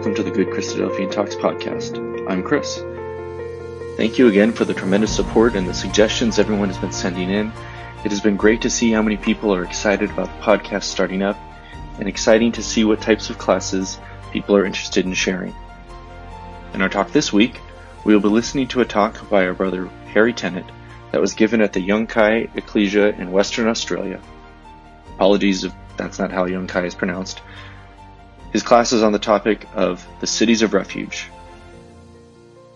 welcome to the Good Christadelphian Talks podcast. I'm Chris. Thank you again for the tremendous support and the suggestions everyone has been sending in. It has been great to see how many people are excited about the podcast starting up and exciting to see what types of classes people are interested in sharing. In our talk this week, we will be listening to a talk by our brother Harry Tennant that was given at the Yunkai Kai Ecclesia in Western Australia. Apologies if that's not how Yunkai Kai is pronounced. His class is on the topic of the cities of refuge.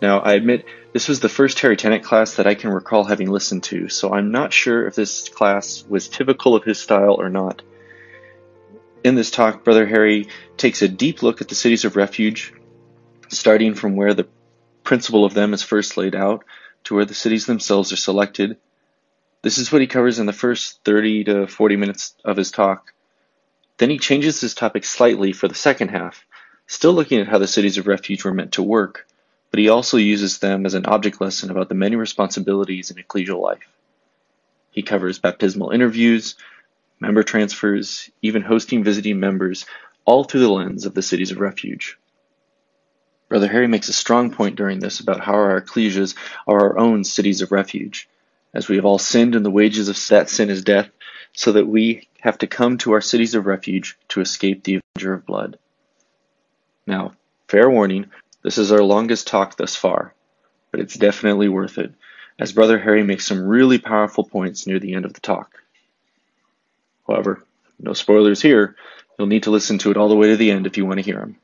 Now, I admit this was the first Harry Tennant class that I can recall having listened to, so I'm not sure if this class was typical of his style or not. In this talk, Brother Harry takes a deep look at the cities of refuge, starting from where the principle of them is first laid out to where the cities themselves are selected. This is what he covers in the first 30 to 40 minutes of his talk. Then he changes his topic slightly for the second half, still looking at how the cities of refuge were meant to work, but he also uses them as an object lesson about the many responsibilities in ecclesial life. He covers baptismal interviews, member transfers, even hosting visiting members, all through the lens of the cities of refuge. Brother Harry makes a strong point during this about how our ecclesias are our own cities of refuge, as we have all sinned and the wages of that sin is death, so that we have to come to our cities of refuge to escape the avenger of blood. Now, fair warning, this is our longest talk thus far, but it's definitely worth it, as Brother Harry makes some really powerful points near the end of the talk. However, no spoilers here. You'll need to listen to it all the way to the end if you want to hear them.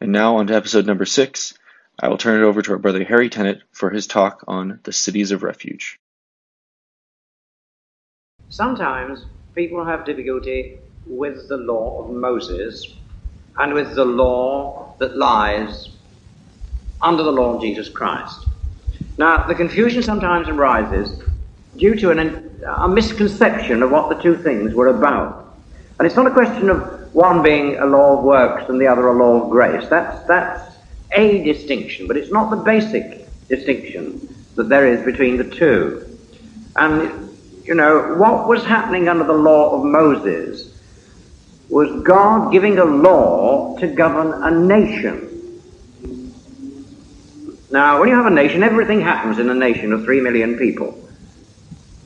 And now on to episode number six. I will turn it over to our brother Harry Tennant for his talk on the cities of refuge. Sometimes people have difficulty with the law of Moses and with the law that lies under the law of Jesus Christ. Now, the confusion sometimes arises due to an, a misconception of what the two things were about. And it's not a question of one being a law of works and the other a law of grace. That's, that's a distinction, but it's not the basic distinction that there is between the two. And, you know, what was happening under the law of Moses was God giving a law to govern a nation. Now, when you have a nation, everything happens in a nation of three million people.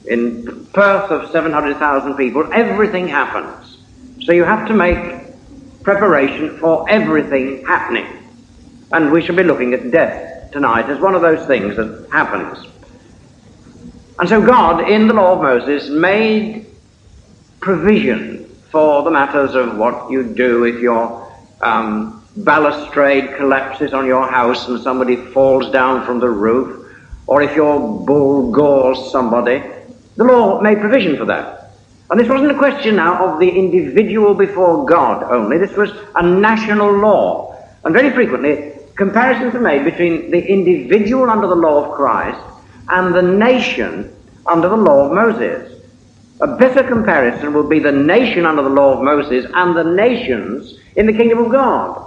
In Perth of 700,000 people, everything happens. So you have to make preparation for everything happening. And we shall be looking at death tonight as one of those things that happens. And so God, in the law of Moses, made provision for the matters of what you do if your um, balustrade collapses on your house and somebody falls down from the roof, or if your bull gores somebody. The law made provision for that. And this wasn't a question now of the individual before God only, this was a national law. And very frequently, comparisons are made between the individual under the law of Christ and the nation under the law of Moses. A better comparison would be the nation under the law of Moses and the nations in the kingdom of God.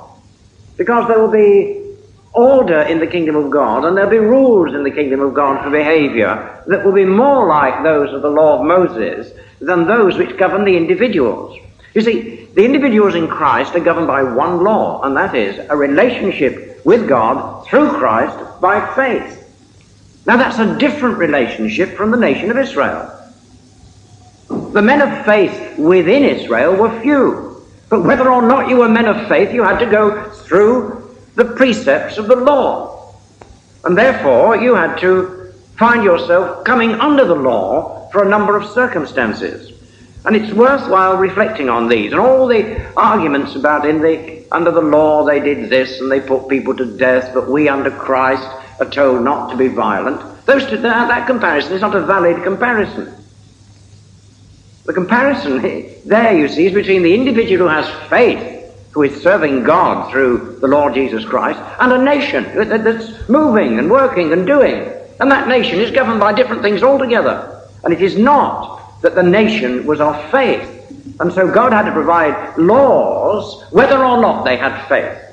Because there will be order in the kingdom of God and there'll be rules in the kingdom of God for behavior that will be more like those of the law of Moses than those which govern the individuals. You see, the individuals in Christ are governed by one law, and that is a relationship with God through Christ by faith. Now that's a different relationship from the nation of Israel. The men of faith within Israel were few. But whether or not you were men of faith, you had to go through the precepts of the law. And therefore, you had to find yourself coming under the law for a number of circumstances. And it's worthwhile reflecting on these and all the arguments about in the under the law they did this and they put people to death, but we under Christ are told not to be violent. Those two, that, that comparison is not a valid comparison. The comparison there, you see, is between the individual who has faith, who is serving God through the Lord Jesus Christ, and a nation that's moving and working and doing. And that nation is governed by different things altogether. And it is not that the nation was of faith. And so God had to provide laws whether or not they had faith.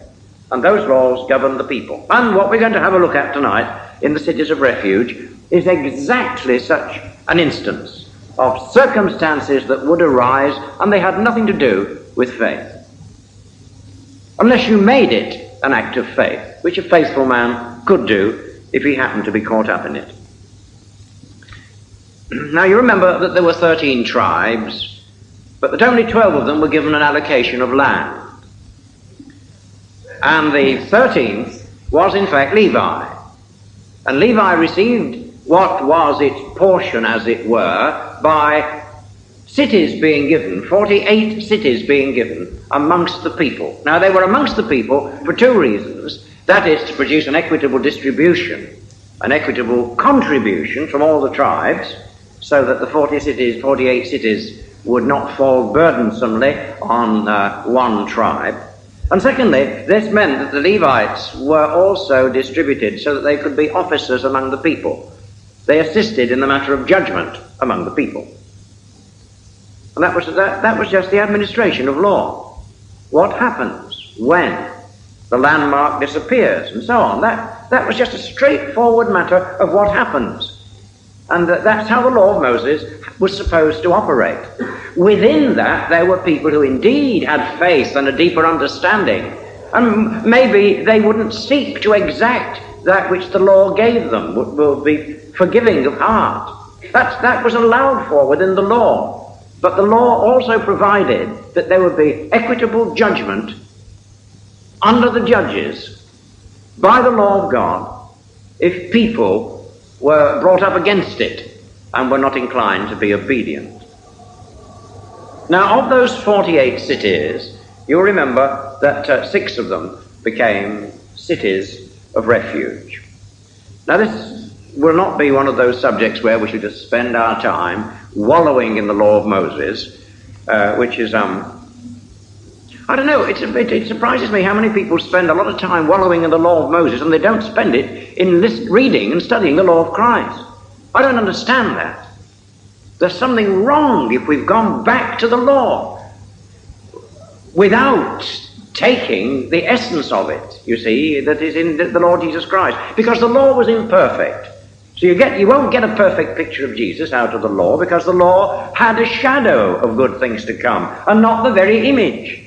And those laws govern the people. And what we're going to have a look at tonight in the cities of refuge is exactly such an instance of circumstances that would arise and they had nothing to do with faith. unless you made it an act of faith, which a faithful man could do if he happened to be caught up in it. Now you remember that there were 13 tribes, but that only 12 of them were given an allocation of land. And the 13th was in fact Levi. And Levi received what was its portion, as it were, by cities being given, 48 cities being given amongst the people. Now, they were amongst the people for two reasons. That is, to produce an equitable distribution, an equitable contribution from all the tribes, so that the 40 cities, 48 cities would not fall burdensomely on uh, one tribe. And secondly, this meant that the Levites were also distributed so that they could be officers among the people. They assisted in the matter of judgment among the people. And that was, that, that was just the administration of law. What happens when the landmark disappears and so on? That, that was just a straightforward matter of what happens. And that's how the law of Moses was supposed to operate. Within that, there were people who indeed had faith and a deeper understanding. And maybe they wouldn't seek to exact that which the law gave them, would, would be forgiving of heart. That, that was allowed for within the law. But the law also provided that there would be equitable judgment under the judges by the law of God if people were brought up against it and were not inclined to be obedient. Now, of those 48 cities, you'll remember that uh, six of them became cities of refuge. Now, this will not be one of those subjects where we should just spend our time wallowing in the law of Moses, uh, which is um, I don't know, it, it, it, surprises me how many people spend a lot of time wallowing in the law of Moses and they don't spend it in list, reading and studying the law of Christ. I don't understand that. There's something wrong if we've gone back to the law without taking the essence of it, you see, that is in the Lord Jesus Christ. Because the law was imperfect. So you get you won't get a perfect picture of Jesus out of the law because the law had a shadow of good things to come and not the very image.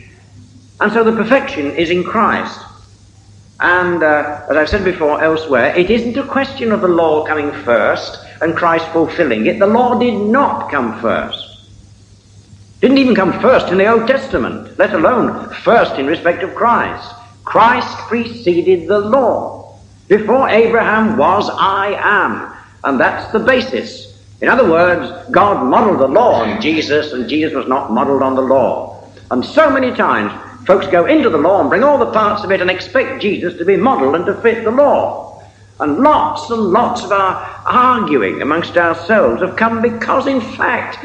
And so the perfection is in Christ. And uh, as I've said before elsewhere, it isn't a question of the law coming first and Christ fulfilling it. The law did not come first. Didn't even come first in the Old Testament, let alone first in respect of Christ. Christ preceded the law. Before Abraham was, I am. And that's the basis. In other words, God modeled the law on Jesus, and Jesus was not modeled on the law. And so many times Folks go into the law and bring all the parts of it and expect Jesus to be modeled and to fit the law. And lots and lots of our arguing amongst ourselves have come because, in fact,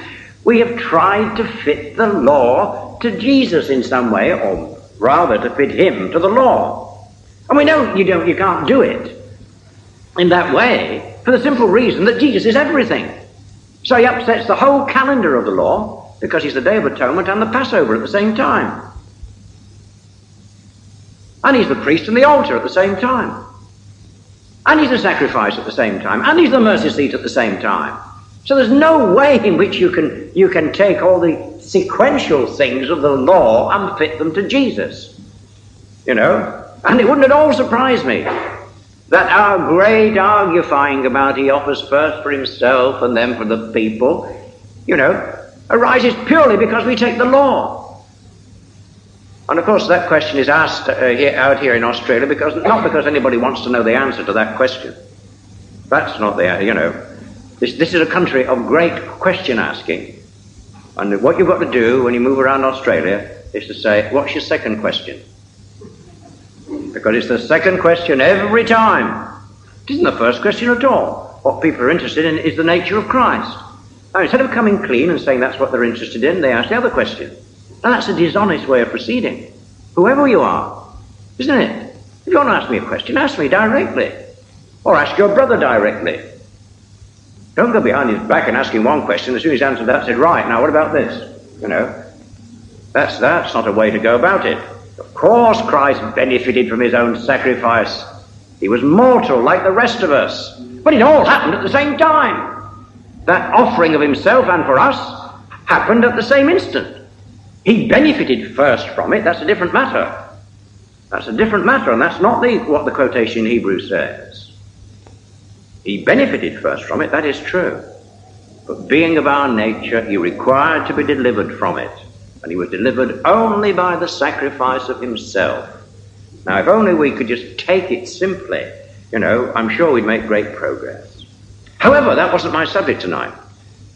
we have tried to fit the law to Jesus in some way, or rather to fit him to the law. And we know you don't, you can't do it in that way for the simple reason that Jesus is everything. So he upsets the whole calendar of the law because he's the Day of Atonement and the Passover at the same time. And he's the priest and the altar at the same time. And he's the sacrifice at the same time. And he's the mercy seat at the same time. So there's no way in which you can, you can take all the sequential things of the law and fit them to Jesus. You know? And it wouldn't at all surprise me that our great arguing about he offers first for himself and then for the people, you know, arises purely because we take the law. And of course, that question is asked uh, here, out here in Australia because not because anybody wants to know the answer to that question. That's not the, you know, this, this is a country of great question asking. And what you've got to do when you move around Australia is to say, what's your second question? Because it's the second question every time. It isn't the first question at all. What people are interested in is the nature of Christ. Now, instead of coming clean and saying that's what they're interested in, they ask the other question. And that's a dishonest way of proceeding. Whoever you are, isn't it? If you want to ask me a question, ask me directly. Or ask your brother directly. Don't go behind his back and ask him one question. As soon as he's answered that, said, right, now what about this? You know, that's, that's not a way to go about it. Of course, Christ benefited from his own sacrifice. He was mortal like the rest of us. But it all happened at the same time. That offering of himself and for us happened at the same instant. He benefited first from it, that's a different matter. That's a different matter, and that's not the, what the quotation in Hebrew says. He benefited first from it, that is true. But being of our nature, he required to be delivered from it. And he was delivered only by the sacrifice of himself. Now, if only we could just take it simply, you know, I'm sure we'd make great progress. However, that wasn't my subject tonight,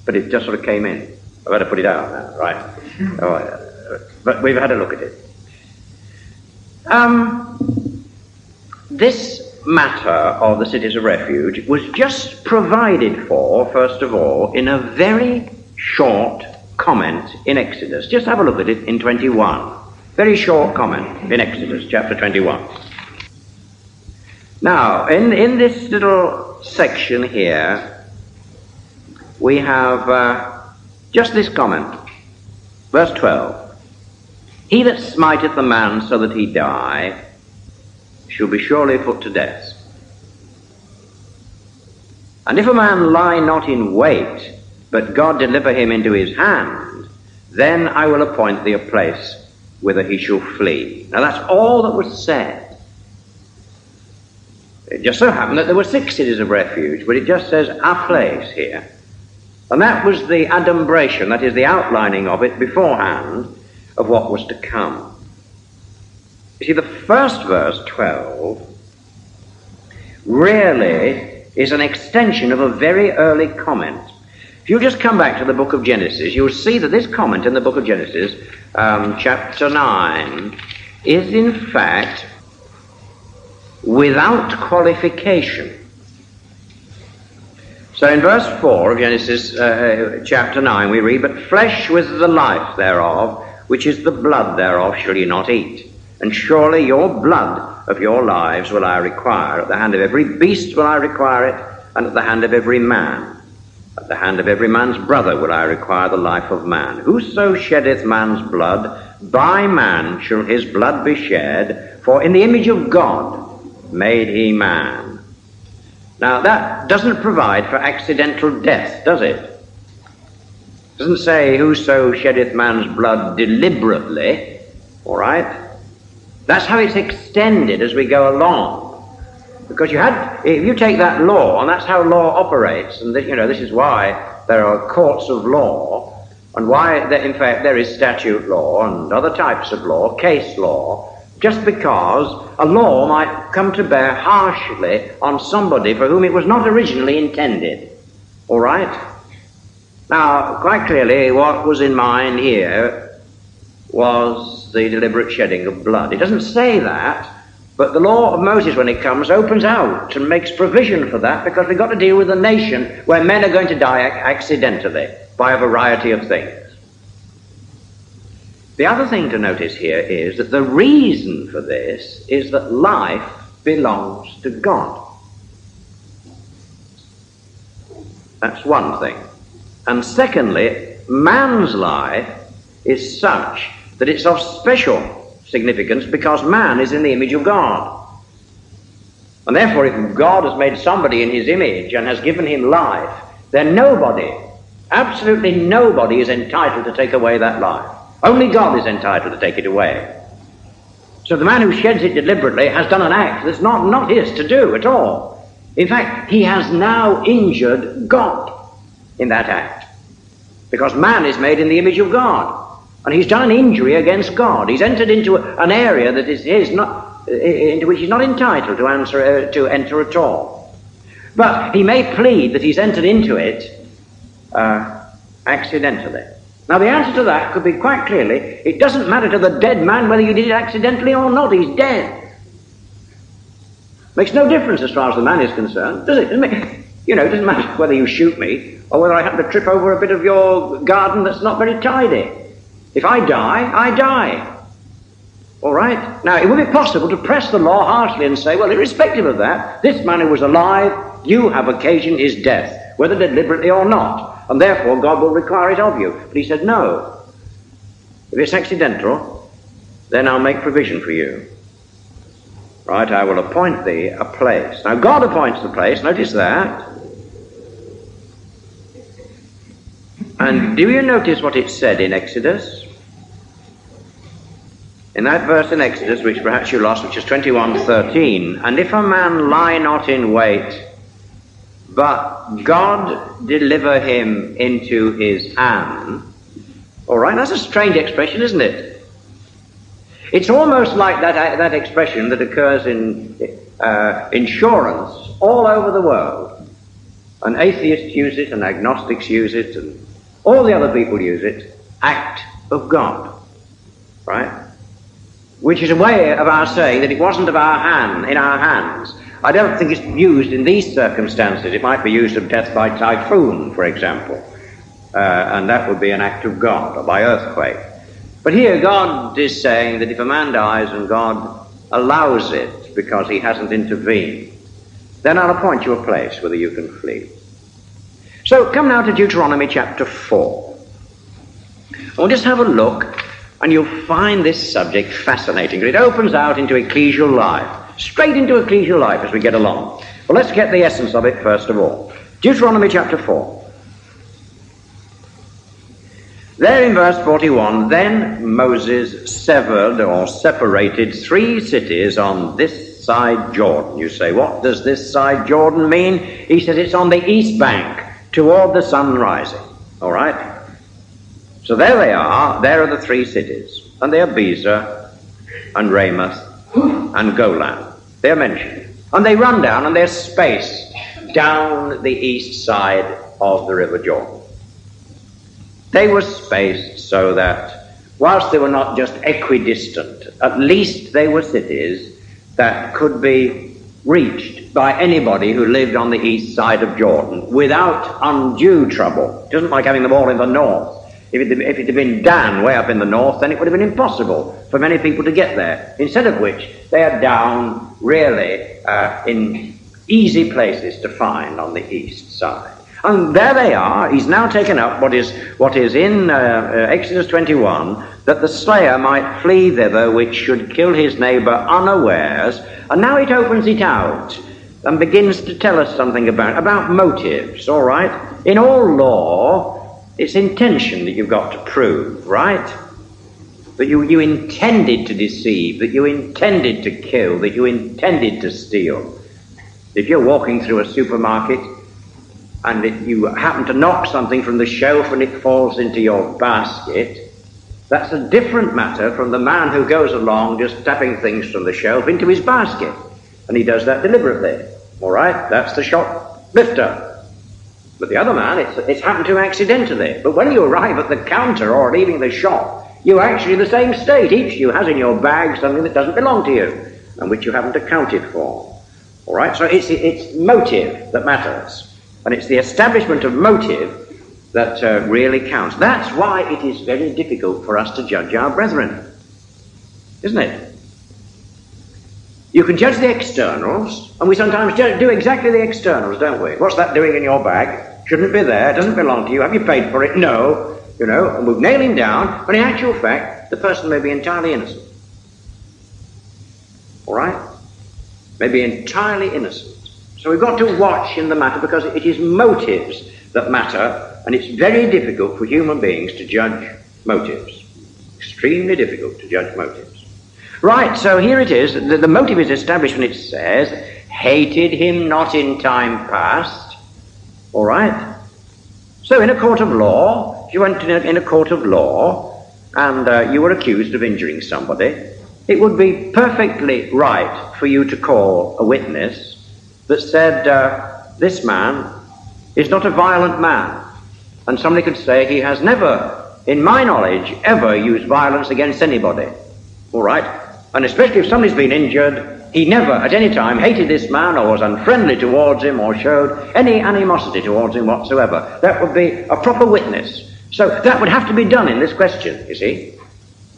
but it just sort of came in. I better put it out now, right? oh, but we've had a look at it. Um, this matter of the cities of refuge was just provided for, first of all, in a very short comment in Exodus. Just have a look at it in 21. Very short comment in Exodus chapter 21. Now, in, in this little section here, we have uh, just this comment. Verse 12. He that smiteth a man so that he die shall be surely put to death. And if a man lie not in wait, but God deliver him into his hand, then I will appoint thee a place whither he shall flee. Now that's all that was said. It just so happened that there were six cities of refuge, but it just says a place here. And that was the adumbration, that is the outlining of it beforehand of what was to come. You see, the first verse, 12, really is an extension of a very early comment. If you just come back to the book of Genesis, you'll see that this comment in the book of Genesis, um, chapter 9, is in fact without qualification. So in verse 4 of Genesis uh, chapter 9, we read, But flesh with the life thereof, which is the blood thereof, shall ye not eat. And surely your blood of your lives will I require. At the hand of every beast will I require it, and at the hand of every man. At the hand of every man's brother will I require the life of man. Whoso sheddeth man's blood, by man shall his blood be shed, for in the image of God made he man. Now that doesn't provide for accidental death, does it? It doesn't say whoso sheddeth man's blood deliberately, all right? That's how it's extended as we go along. Because you had, if you take that law, and that's how law operates, and you know, this is why there are courts of law, and why, in fact, there is statute law and other types of law, case law, just because a law might come to bear harshly on somebody for whom it was not originally intended. All right? Now, quite clearly, what was in mind here was the deliberate shedding of blood. It doesn't say that, but the law of Moses, when it comes, opens out and makes provision for that because we've got to deal with a nation where men are going to die accidentally by a variety of things. The other thing to notice here is that the reason for this is that life belongs to God. That's one thing. And secondly, man's life is such that it's of special significance because man is in the image of God. And therefore, if God has made somebody in his image and has given him life, then nobody, absolutely nobody, is entitled to take away that life. Only God is entitled to take it away. So the man who sheds it deliberately has done an act that's not, not his to do at all. In fact, he has now injured God in that act. Because man is made in the image of God. And he's done an injury against God. He's entered into an area that is his, not, into which he's not entitled to, answer, uh, to enter at all. But he may plead that he's entered into it uh, accidentally. Now, the answer to that could be quite clearly it doesn't matter to the dead man whether you did it accidentally or not, he's dead. Makes no difference as far as the man is concerned, does it? you know, it doesn't matter whether you shoot me or whether I happen to trip over a bit of your garden that's not very tidy. If I die, I die. All right? Now, it would be possible to press the law harshly and say, well, irrespective of that, this man who was alive, you have occasioned his death, whether deliberately or not, and therefore God will require it of you. But he said, no. If it's accidental, then I'll make provision for you. Right? I will appoint thee a place. Now, God appoints the place, notice that. And do you notice what it said in Exodus? in that verse in Exodus, which perhaps you lost, which is 21:13, and if a man lie not in wait, but God deliver him into his hand. All right, that's a strange expression, isn't it? It's almost like that, that expression that occurs in uh, insurance all over the world. An atheist uses it, and agnostics use it, and all the other people use it. Act of God. Right? which is a way of our saying that it wasn't of our hand, in our hands. I don't think it's used in these circumstances. It might be used of death by typhoon, for example, uh, and that would be an act of God, or by earthquake. But here, God is saying that if a man dies and God allows it because he hasn't intervened, then I'll appoint you a place whither you can flee. So come now to Deuteronomy chapter 4. We'll just have a look and you'll find this subject fascinating. It opens out into ecclesial life, straight into ecclesial life as we get along. Well, let's get the essence of it first of all. Deuteronomy chapter 4. There in verse 41, then Moses severed or separated three cities on this side Jordan. You say, what does this side Jordan mean? He says it's on the east bank toward the sun rising. All right? So there they are. There are the three cities. And they are Bezer and Ramoth and Golan. They're mentioned. And they run down and they're spaced down the east side of the River Jordan. They were spaced so that whilst they were not just equidistant, at least they were cities that could be reached by anybody who lived on the east side of Jordan without undue trouble. It isn't like having them all in the north. If it, if it had been down way up in the north, then it would have been impossible for many people to get there. Instead of which, they are down really uh, in easy places to find on the east side. And there they are. He's now taken up what is, what is in uh, uh, Exodus 21 that the slayer might flee thither, which should kill his neighbor unawares. And now it opens it out and begins to tell us something about, about motives, all right? In all law, it's intention that you've got to prove, right? That you, you intended to deceive, that you intended to kill, that you intended to steal. If you're walking through a supermarket and it, you happen to knock something from the shelf and it falls into your basket, that's a different matter from the man who goes along just tapping things from the shelf into his basket. And he does that deliberately. All right? That's the shoplifter. But the other man, it's, it's happened to accidentally. But when you arrive at the counter or leaving the shop, you're actually in the same state. Each of you has in your bag something that doesn't belong to you and which you haven't accounted for. All right? So it's, it's motive that matters. And it's the establishment of motive that uh, really counts. That's why it is very difficult for us to judge our brethren. Isn't it? You can judge the externals, and we sometimes do exactly the externals, don't we? What's that doing in your bag? Shouldn't be there, doesn't belong to you. Have you paid for it? No. You know, and we nail him down, but in actual fact, the person may be entirely innocent. All right? May be entirely innocent. So we've got to watch in the matter because it is motives that matter, and it's very difficult for human beings to judge motives. Extremely difficult to judge motives. Right, so here it is. The, the motive is established when it says, hated him not in time past. All right? So in a court of law, if you went in a, in a court of law and uh, you were accused of injuring somebody, it would be perfectly right for you to call a witness that said, uh, this man is not a violent man. And somebody could say he has never, in my knowledge, ever used violence against anybody. All right? And especially if somebody's been injured, he never at any time hated this man or was unfriendly towards him or showed any animosity towards him whatsoever. That would be a proper witness. So that would have to be done in this question, you see.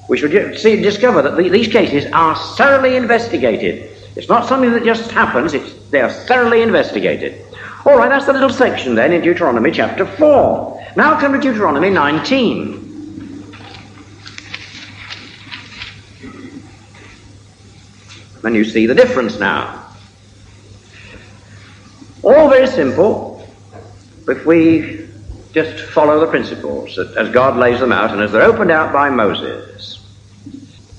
We should see, discover that the, these cases are thoroughly investigated. It's not something that just happens, they are thoroughly investigated. All right, that's the little section then in Deuteronomy chapter 4. Now come to Deuteronomy 19. And you see the difference now. All very simple if we just follow the principles that, as God lays them out and as they're opened out by Moses.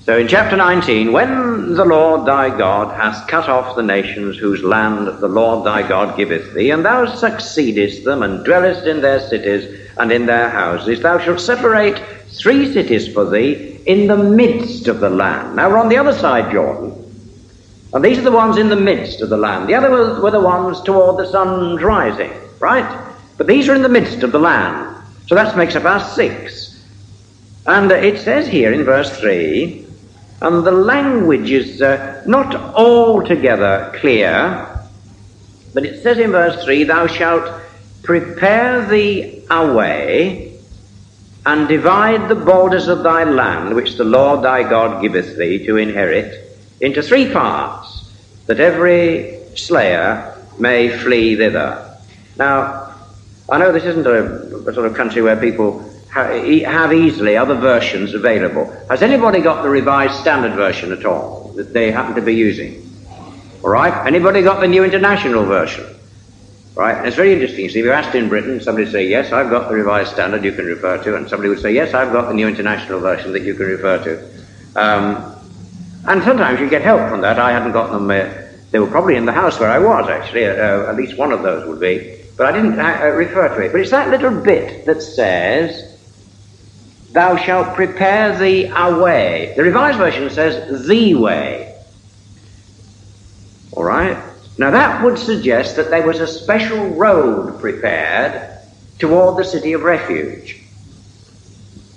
So in chapter 19, when the Lord thy God hath cut off the nations whose land the Lord thy God giveth thee, and thou succeedest them, and dwellest in their cities and in their houses, thou shalt separate three cities for thee in the midst of the land. Now we're on the other side, Jordan. And these are the ones in the midst of the land. The other were, the ones toward the sun's rising, right? But these are in the midst of the land. So that makes up our six. And it says here in verse 3, and the language is uh, not altogether clear, but it says in verse 3, Thou shalt prepare thee a way and divide the borders of thy land, which the Lord thy God giveth thee to inherit, into three parts, that every slayer may flee thither. Now, I know this isn't a, a sort of country where people have easily other versions available. Has anybody got the Revised Standard Version at all that they happen to be using? All right. Anybody got the New International Version? Right? And it's very interesting. See, if you asked in Britain, somebody would say, yes, I've got the Revised Standard you can refer to, and somebody would say, yes, I've got the New International Version that you can refer to. Um, and sometimes you get help from that. I hadn't got them. Uh, they were probably in the house where I was, actually. Uh, at least one of those would be. But I didn't uh, refer to it. But it's that little bit that says, Thou shalt prepare thee a way. The Revised Version says, the way. All right? Now that would suggest that there was a special road prepared toward the city of refuge.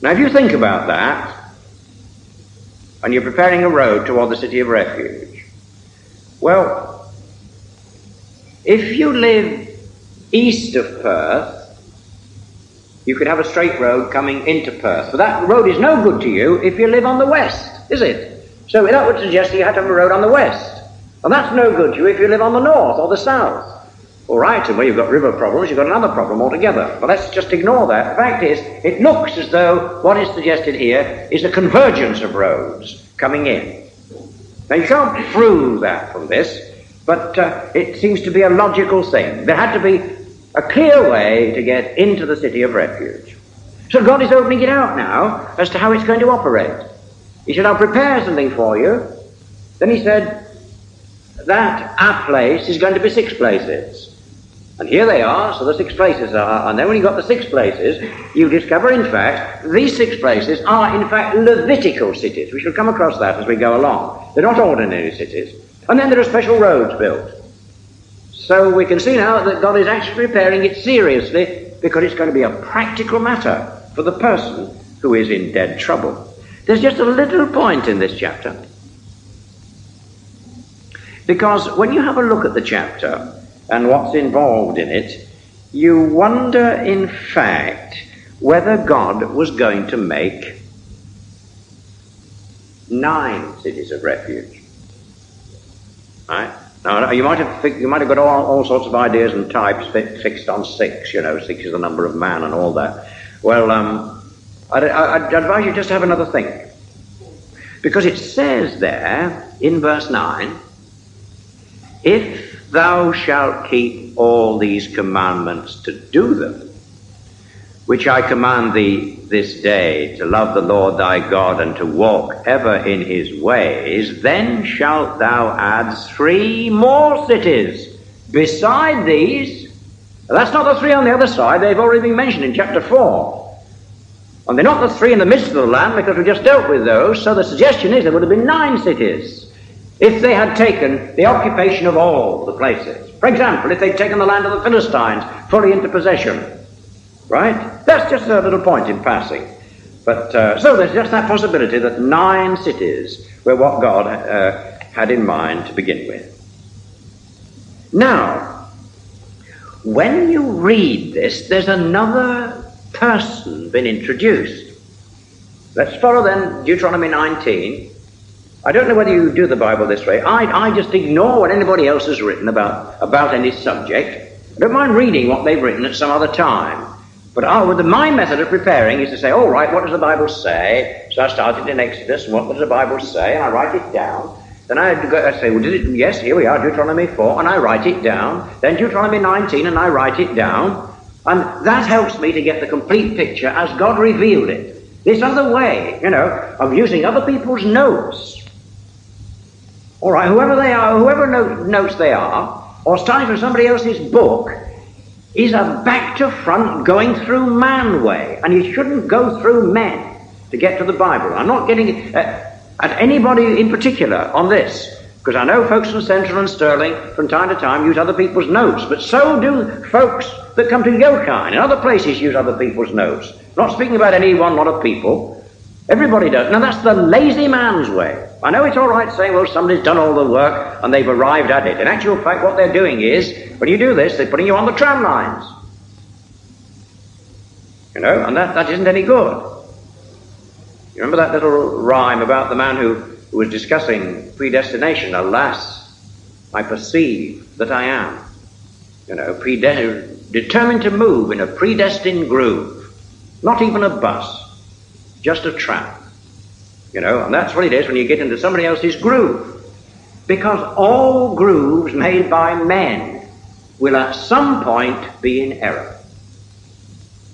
Now if you think about that, and you're preparing a road toward the city of refuge, well, if you live east of Perth, you could have a straight road coming into Perth. But that road is no good to you if you live on the west, is it? So that would suggest that you had to have a road on the west. And that's no good to you if you live on the north or the south. All right, and where you've got river problems, you've got another problem altogether. But let's just ignore that. The fact is, it looks as though what is suggested here is a convergence of roads coming in. Now, you can't prove that from this, but uh, it seems to be a logical thing. There had to be a clear way to get into the city of refuge. So God is opening it out now as to how it's going to operate. He said, I'll prepare something for you. Then he said, that a place is going to be six places. And here they are, so the six places are. And then when you've got the six places, you discover, in fact, these six places are, in fact, Levitical cities. We shall come across that as we go along. They're not ordinary cities. And then there are special roads built. So we can see now that God is actually preparing it seriously because it's going to be a practical matter for the person who is in dead trouble. There's just a little point in this chapter. Because when you have a look at the chapter and what's involved in it, you wonder, in fact, whether God was going to make nine cities of refuge. Right? Now, you might have you might have got all, all sorts of ideas and types fixed on six. You know, six is the number of man and all that. Well, um, I'd, I'd advise you just to have another think, because it says there in verse nine, "If thou shalt keep all these commandments to do them, which I command thee this day, to love the Lord thy God and to walk ever in his ways, then shalt thou add three more cities beside these. That's not the three on the other side, they've already been mentioned in chapter 4. And they're not the three in the midst of the land because we just dealt with those, so the suggestion is there would have been nine cities if they had taken the occupation of all the places. For example, if they'd taken the land of the Philistines fully into possession. Right? That's just a little point in passing. But uh, so there's just that possibility that nine cities were what God uh, had in mind to begin with. Now, when you read this, there's another person been introduced. Let's follow then Deuteronomy 19. I don't know whether you do the Bible this way. I, I just ignore what anybody else has written about, about any subject. I don't mind reading what they've written at some other time. But oh, the, my method of preparing is to say, all right, what does the Bible say? So I started in Exodus, and what does the Bible say? And I write it down. Then I, I say, well, did it, yes, here we are, Deuteronomy 4, and I write it down. Then Deuteronomy 19, and I write it down. And that helps me to get the complete picture as God revealed it. This other way, you know, of using other people's notes. All right, whoever they are, whoever notes they are, or starting from somebody else's book, is a back to front going through man way. And you shouldn't go through men to get to the Bible. I'm not getting uh, at anybody in particular on this. Because I know folks from Central and Stirling from time to time use other people's notes, but so do folks that come to Yokine and other places use other people's notes. Not speaking about any one lot of people. Everybody does. Now that's the lazy man's way. I know it's all right saying, well, somebody's done all the work and they've arrived at it. In actual fact, what they're doing is, when you do this, they're putting you on the tram lines. You know, and that, that isn't any good. You remember that little rhyme about the man who who was discussing predestination. Alas, I perceive that I am, you know, prede- determined to move in a predestined groove. Not even a bus, just a trap. You know, and that's what it is when you get into somebody else's groove. Because all grooves made by men will at some point be in error.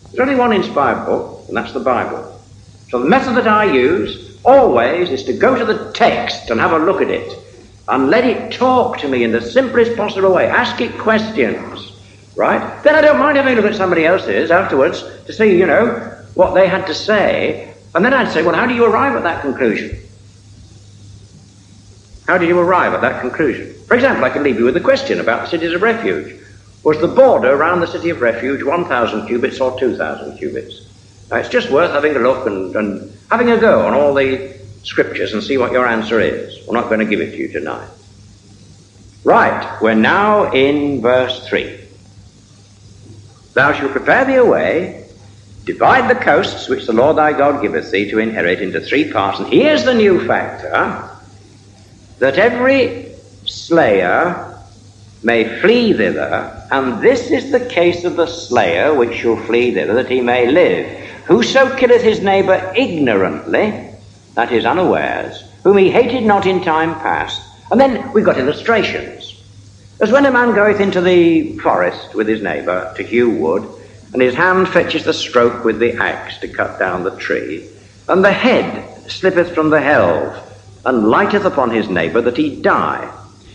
There's only one inspired book, and that's the Bible. So the method that I use always is to go to the text and have a look at it and let it talk to me in the simplest possible way. Ask it questions, right? Then I don't mind having a look at somebody else's afterwards to see, you know, what they had to say. And then I'd say, well, how do you arrive at that conclusion? How did you arrive at that conclusion? For example, I can leave you with a question about the cities of refuge. Was the border around the city of refuge 1,000 cubits or 2,000 cubits? Now, it's just worth having a look and, and having a go on all the scriptures and see what your answer is. We're not going to give it to you tonight. Right, we're now in verse 3. Thou shalt prepare thee a way, divide the coasts which the Lord thy God giveth thee to inherit into three parts. And here's the new factor that every slayer may flee thither, and this is the case of the slayer which shall flee thither, that he may live. Whoso killeth his neighbour ignorantly, that is unawares, whom he hated not in time past. And then we've got illustrations. As when a man goeth into the forest with his neighbour to hew wood, and his hand fetches the stroke with the axe to cut down the tree, and the head slippeth from the helve, and lighteth upon his neighbour that he die.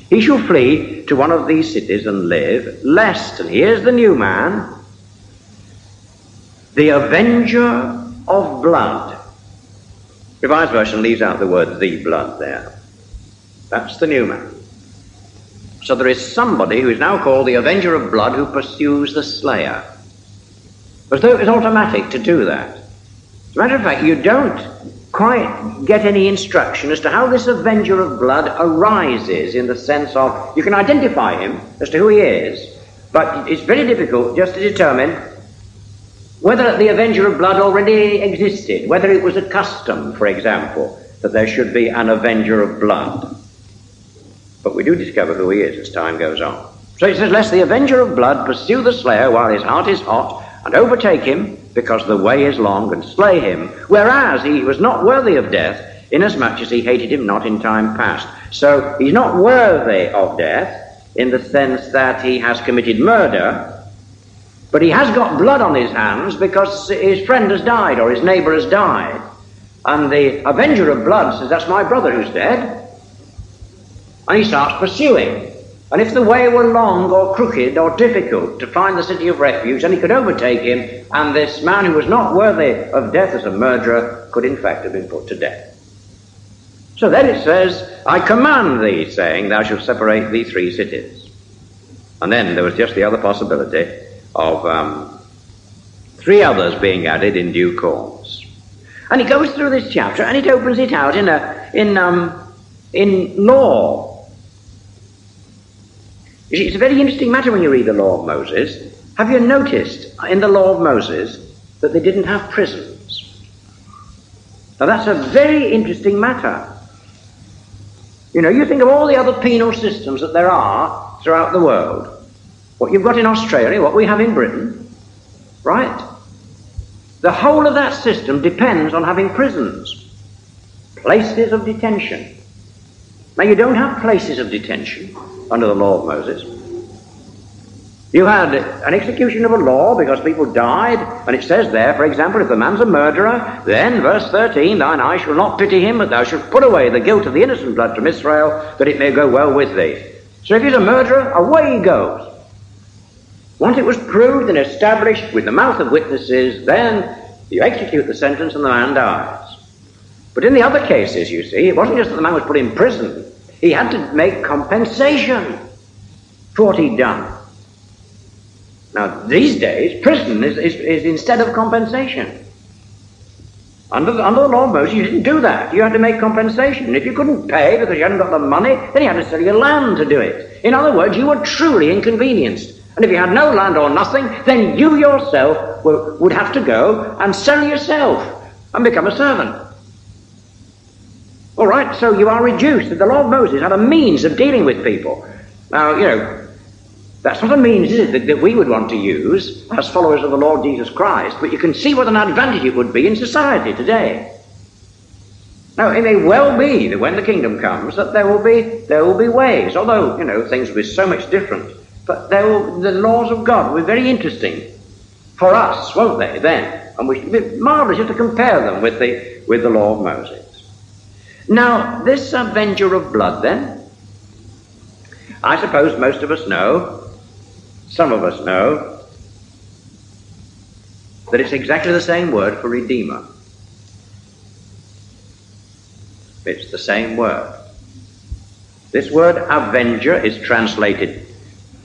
He shall flee to one of these cities and live, lest, and here's the new man, the avenger of blood. Revised Version leaves out the word the blood there. That's the new man. So there is somebody who is now called the avenger of blood who pursues the slayer. As though it was automatic to do that. As a matter of fact, you don't quite get any instruction as to how this avenger of blood arises in the sense of you can identify him as to who he is, but it's very difficult just to determine whether the Avenger of Blood already existed, whether it was a custom, for example, that there should be an Avenger of Blood. But we do discover who he is as time goes on. So he says, Lest the Avenger of Blood pursue the slayer while his heart is hot, and overtake him, because the way is long, and slay him, whereas he was not worthy of death, inasmuch as he hated him not in time past. So he's not worthy of death in the sense that he has committed murder, but he has got blood on his hands because his friend has died or his neighbor has died. And the avenger of blood says, That's my brother who's dead. And he starts pursuing. And if the way were long or crooked or difficult to find the city of refuge, then he could overtake him, and this man who was not worthy of death as a murderer could in fact have been put to death. So then it says, I command thee, saying, Thou shalt separate these three cities. And then there was just the other possibility of um, three others being added in due course. And he goes through this chapter and it opens it out in a in um, in law. You see, it's a very interesting matter when you read the law of Moses. Have you noticed in the law of Moses that they didn't have prisons? Now that's a very interesting matter. You know, you think of all the other penal systems that there are throughout the world. What you've got in Australia, what we have in Britain, right? The whole of that system depends on having prisons, places of detention. Now, you don't have places of detention under the law of Moses. You had an execution of a law because people died, and it says there, for example, if the man's a murderer, then, verse 13, thine eye shall not pity him, but thou shalt put away the guilt of the innocent blood from Israel, that it may go well with thee. So if he's a murderer, away he goes. Once it was proved and established with the mouth of witnesses, then you execute the sentence and the man dies. But in the other cases, you see, it wasn't just that the man was put in prison. He had to make compensation for what he'd done. Now, these days, prison is, is, is instead of compensation. Under the, under the law of Moses, you didn't do that. You had to make compensation. If you couldn't pay because you hadn't got the money, then you had to sell your land to do it. In other words, you were truly inconvenienced. And if you had no land or nothing, then you yourself would have to go and sell yourself and become a servant. All right, so you are reduced. The law of Moses had a means of dealing with people. Now, you know, that's not a means, is it, that, that we would want to use as followers of the Lord Jesus Christ, but you can see what an advantage it would be in society today. Now, it may well be that when the kingdom comes, that there will be there will be ways, although you know things will be so much different. But will, the laws of God will be very interesting for us, won't they, then? And we should be marvellous just to compare them with the, with the law of Moses. Now, this avenger of blood, then, I suppose most of us know, some of us know, that it's exactly the same word for redeemer. It's the same word. This word avenger is translated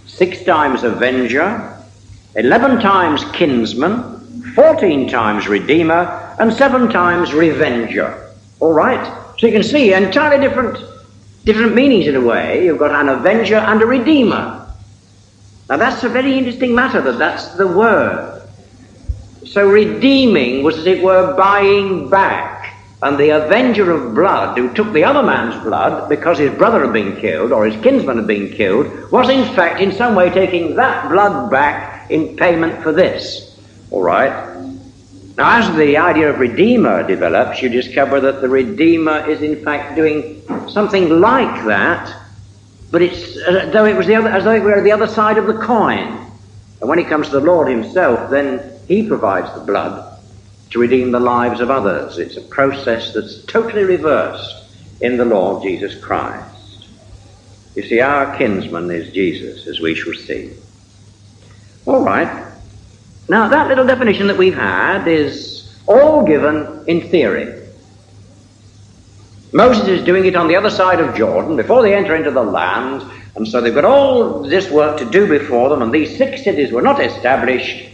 six times avenger, eleven times kinsman, fourteen times redeemer, and seven times revenger. All right? So you can see entirely different, different meanings in a way. You've got an avenger and a redeemer. Now that's a very interesting matter that that's the word. So redeeming was, as it were, buying back. And the avenger of blood, who took the other man's blood because his brother had been killed or his kinsman had been killed, was in fact in some way taking that blood back in payment for this. All right? Now, as the idea of Redeemer develops, you discover that the Redeemer is in fact doing something like that, but it's as though it was the other, as though it were the other side of the coin. And when it comes to the Lord Himself, then He provides the blood to redeem the lives of others. It's a process that's totally reversed in the of Jesus Christ. You see, our kinsman is Jesus, as we shall see. All right. Now, that little definition that we've had is all given in theory. Moses is doing it on the other side of Jordan before they enter into the land, and so they've got all this work to do before them, and these six cities were not established.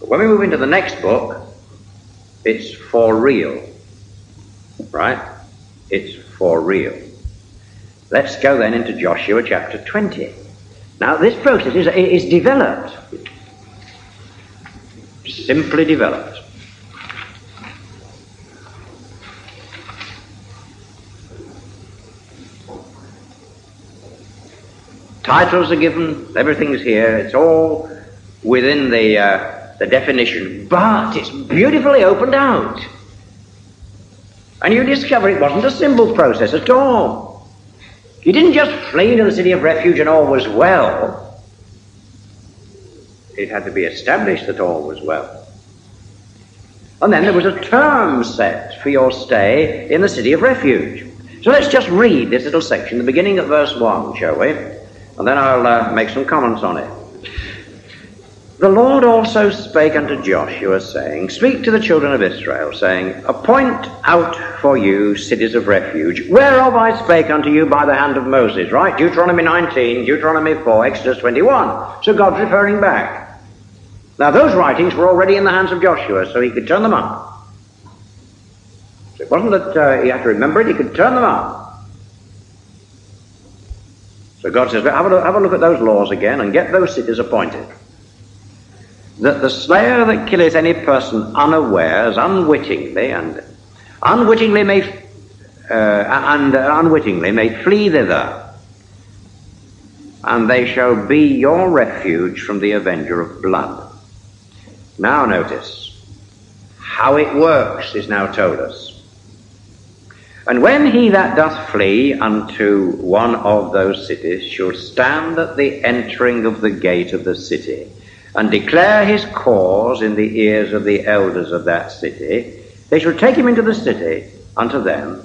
But when we move into the next book, it's for real. Right? It's for real. Let's go then into Joshua chapter 20. Now, this process is, is developed. Simply developed. Titles are given, everything's here, it's all within the uh, the definition, but it's beautifully opened out. And you discover it wasn't a simple process at all. You didn't just flee to the city of refuge and all was well. It had to be established that all was well. And then there was a term set for your stay in the city of refuge. So let's just read this little section, the beginning of verse 1, shall we? And then I'll uh, make some comments on it. The Lord also spake unto Joshua, saying, Speak to the children of Israel, saying, Appoint out for you cities of refuge, whereof I spake unto you by the hand of Moses. Right? Deuteronomy 19, Deuteronomy 4, Exodus 21. So God's referring back. Now those writings were already in the hands of Joshua, so he could turn them up. So it wasn't that uh, he had to remember it, he could turn them up. So God says, have a, look, have a look at those laws again and get those cities appointed that the slayer that killeth any person unawares, unwittingly, and unwittingly may, uh, and unwittingly may flee thither, and they shall be your refuge from the avenger of blood. Now notice how it works is now told us. And when he that doth flee unto one of those cities shall stand at the entering of the gate of the city, and declare his cause in the ears of the elders of that city, they shall take him into the city unto them,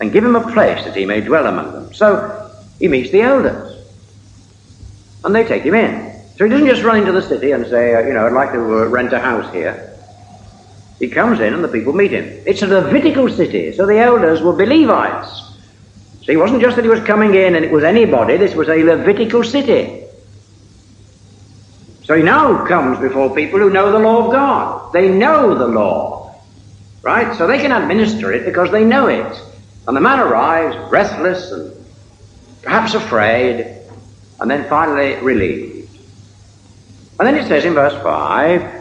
and give him a place that he may dwell among them. So he meets the elders, and they take him in. So he doesn't just run into the city and say, uh, you know, I'd like to uh, rent a house here. He comes in and the people meet him. It's a Levitical city, so the elders will be Levites. So it wasn't just that he was coming in and it was anybody, this was a Levitical city. So he now comes before people who know the law of God. They know the law. Right? So they can administer it because they know it. And the man arrives restless and perhaps afraid, and then finally relieved. And then it says in verse 5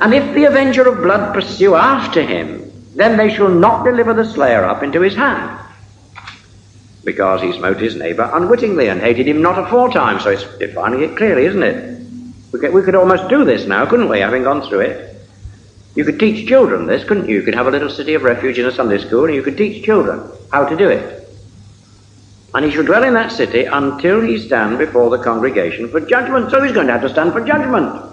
and if the avenger of blood pursue after him, then they shall not deliver the slayer up into his hand. Because he smote his neighbour unwittingly and hated him not aforetime. So it's defining it clearly, isn't it? We could, we could almost do this now, couldn't we, having gone through it? You could teach children this, couldn't you? You could have a little city of refuge in a Sunday school and you could teach children how to do it. And he shall dwell in that city until he stand before the congregation for judgment. So he's going to have to stand for judgment.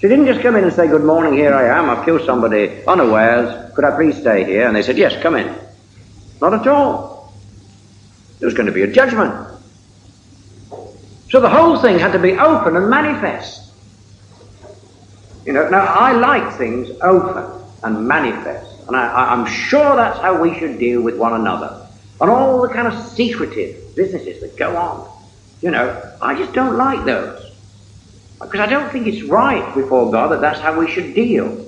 She didn't just come in and say, Good morning, here I am, I've killed somebody unawares, could I please stay here? And they said, Yes, come in. Not at all. There was going to be a judgment. So the whole thing had to be open and manifest. You know, now I like things open and manifest, and I, am sure that's how we should deal with one another. And all the kind of secretive businesses that go on. You know, I just don't like those. Because I don't think it's right before God that that's how we should deal.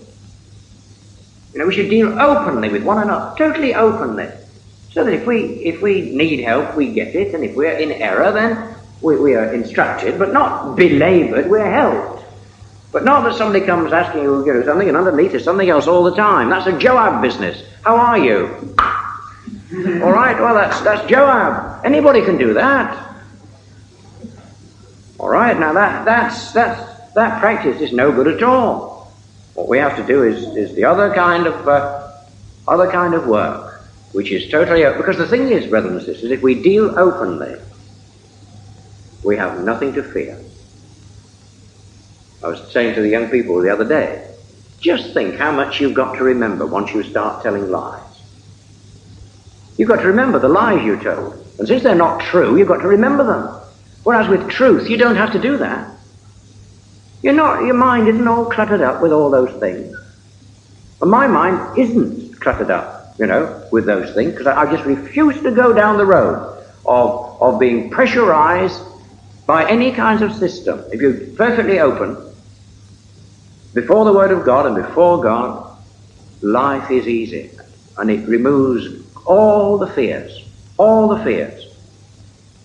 You know, we should deal openly with one another, totally openly. So that if we, if we need help, we get it, and if we're in error, then we, we are instructed, but not belabored, we're helped. But not that somebody comes asking you, you know, something, and underneath is something else all the time. That's a Joab business. How are you? All right, well, that's, that's Joab. Anybody can do that. All right, now that, that's, that's, that practice is no good at all. What we have to do is, is the other kind of, uh, other kind of work, which is totally. Because the thing is, brothers and sisters, if we deal openly, we have nothing to fear. I was saying to the young people the other day, just think how much you've got to remember once you start telling lies. You've got to remember the lies you told. And since they're not true, you've got to remember them. Whereas with truth, you don't have to do that. You're not, your mind isn't all cluttered up with all those things. And my mind isn't cluttered up, you know, with those things, because I, I just refuse to go down the road of, of being pressurized by any kinds of system. If you're perfectly open before the Word of God and before God, life is easy. And it removes all the fears, all the fears.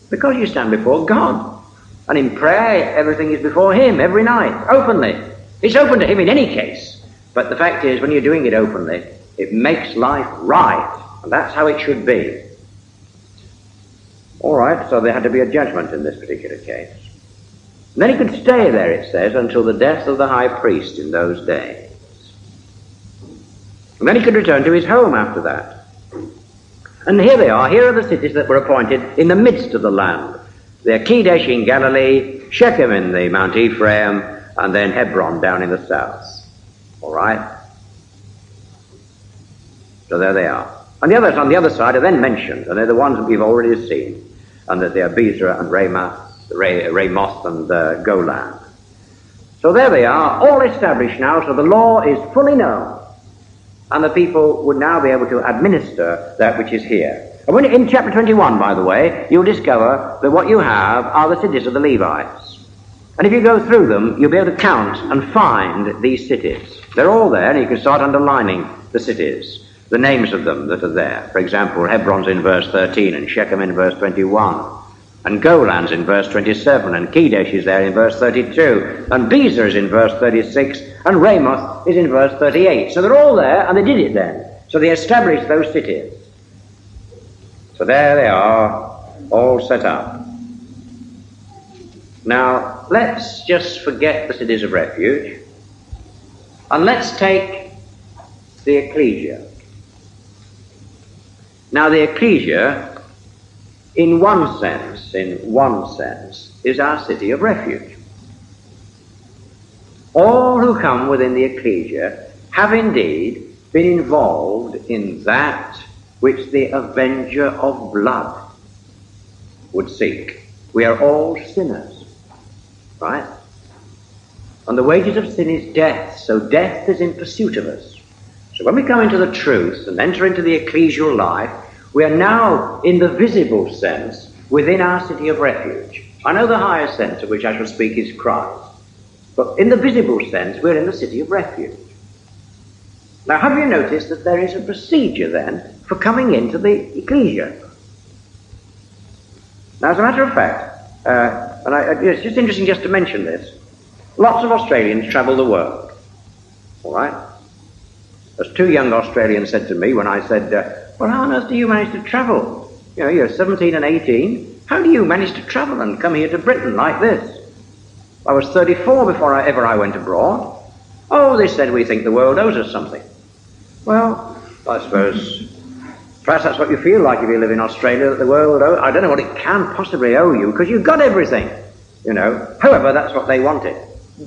Because you stand before God. And in prayer, everything is before Him every night, openly. It's open to Him in any case. But the fact is, when you're doing it openly, it makes life right. And that's how it should be. All right, so there had to be a judgment in this particular case. And then he could stay there, it says, until the death of the high priest in those days. And then he could return to his home after that. And here they are. Here are the cities that were appointed in the midst of the land. They're Kedesh in Galilee, Shechem in the Mount Ephraim, and then Hebron down in the south. All right? So there they are. And the others on the other side are then mentioned, and they're the ones that we've already seen, and that they are Bezer and Ramoth, Ramoth and uh, Golan. So there they are, all established now, so the law is fully known and the people would now be able to administer that which is here. And when, in chapter 21, by the way, you'll discover that what you have are the cities of the Levites. And if you go through them, you'll be able to count and find these cities. They're all there, and you can start underlining the cities, the names of them that are there. For example, Hebron's in verse 13 and Shechem in verse 21. And Golan's in verse 27, and Kedesh is there in verse 32, and Bezer is in verse 36, and Ramoth is in verse 38. So they're all there, and they did it then. So they established those cities. So there they are, all set up. Now, let's just forget the cities of refuge, and let's take the ecclesia. Now, the ecclesia, in one sense, in one sense, is our city of refuge. All who come within the ecclesia have indeed been involved in that which the avenger of blood would seek. We are all sinners, right? And the wages of sin is death, so death is in pursuit of us. So when we come into the truth and enter into the ecclesial life, we are now, in the visible sense, within our city of refuge. I know the higher sense of which I shall speak is Christ. But in the visible sense, we're in the city of refuge. Now, have you noticed that there is a procedure then for coming into the ecclesia? Now, as a matter of fact, uh, and I, it's just interesting just to mention this, lots of Australians travel the world. All right? As two young Australians said to me when I said, uh, Well, how on earth do you manage to travel? You know, you're 17 and 18. How do you manage to travel and come here to Britain like this? I was 34 before I, ever I went abroad. Oh, they said we think the world owes us something. Well, I suppose perhaps that's what you feel like if you live in Australia, that the world owes, I don't know what it can possibly owe you because you've got everything, you know. However, that's what they wanted.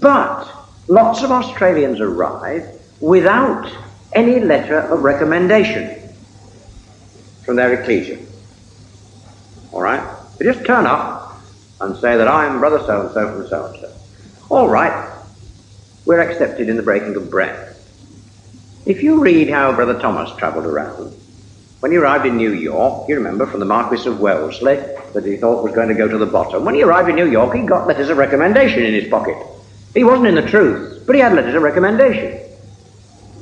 But lots of Australians arrive without any letter of recommendation from their ecclesia. All right? They just turn up and say that I'm brother so and so from so and so. All right, we're accepted in the breaking of bread. If you read how Brother Thomas travelled around, when he arrived in New York, you remember from the Marquis of Wellesley that he thought was going to go to the bottom. When he arrived in New York, he got letters of recommendation in his pocket. He wasn't in the truth, but he had letters of recommendation.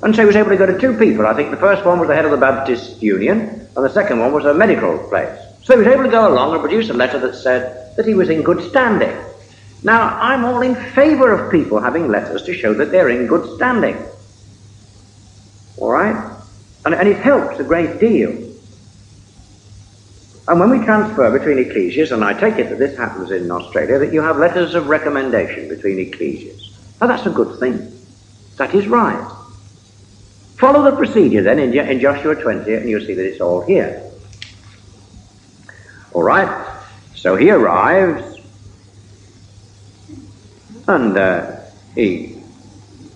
And so he was able to go to two people. I think the first one was the head of the Baptist Union, and the second one was a medical place. So he was able to go along and produce a letter that said that he was in good standing. Now, I'm all in favour of people having letters to show that they're in good standing. All right? And, and it helps a great deal. And when we transfer between ecclesias, and I take it that this happens in Australia, that you have letters of recommendation between ecclesias. Now that's a good thing. That is right. Follow the procedure then in, in Joshua 20 and you'll see that it's all here. All right. So he arrives and uh, he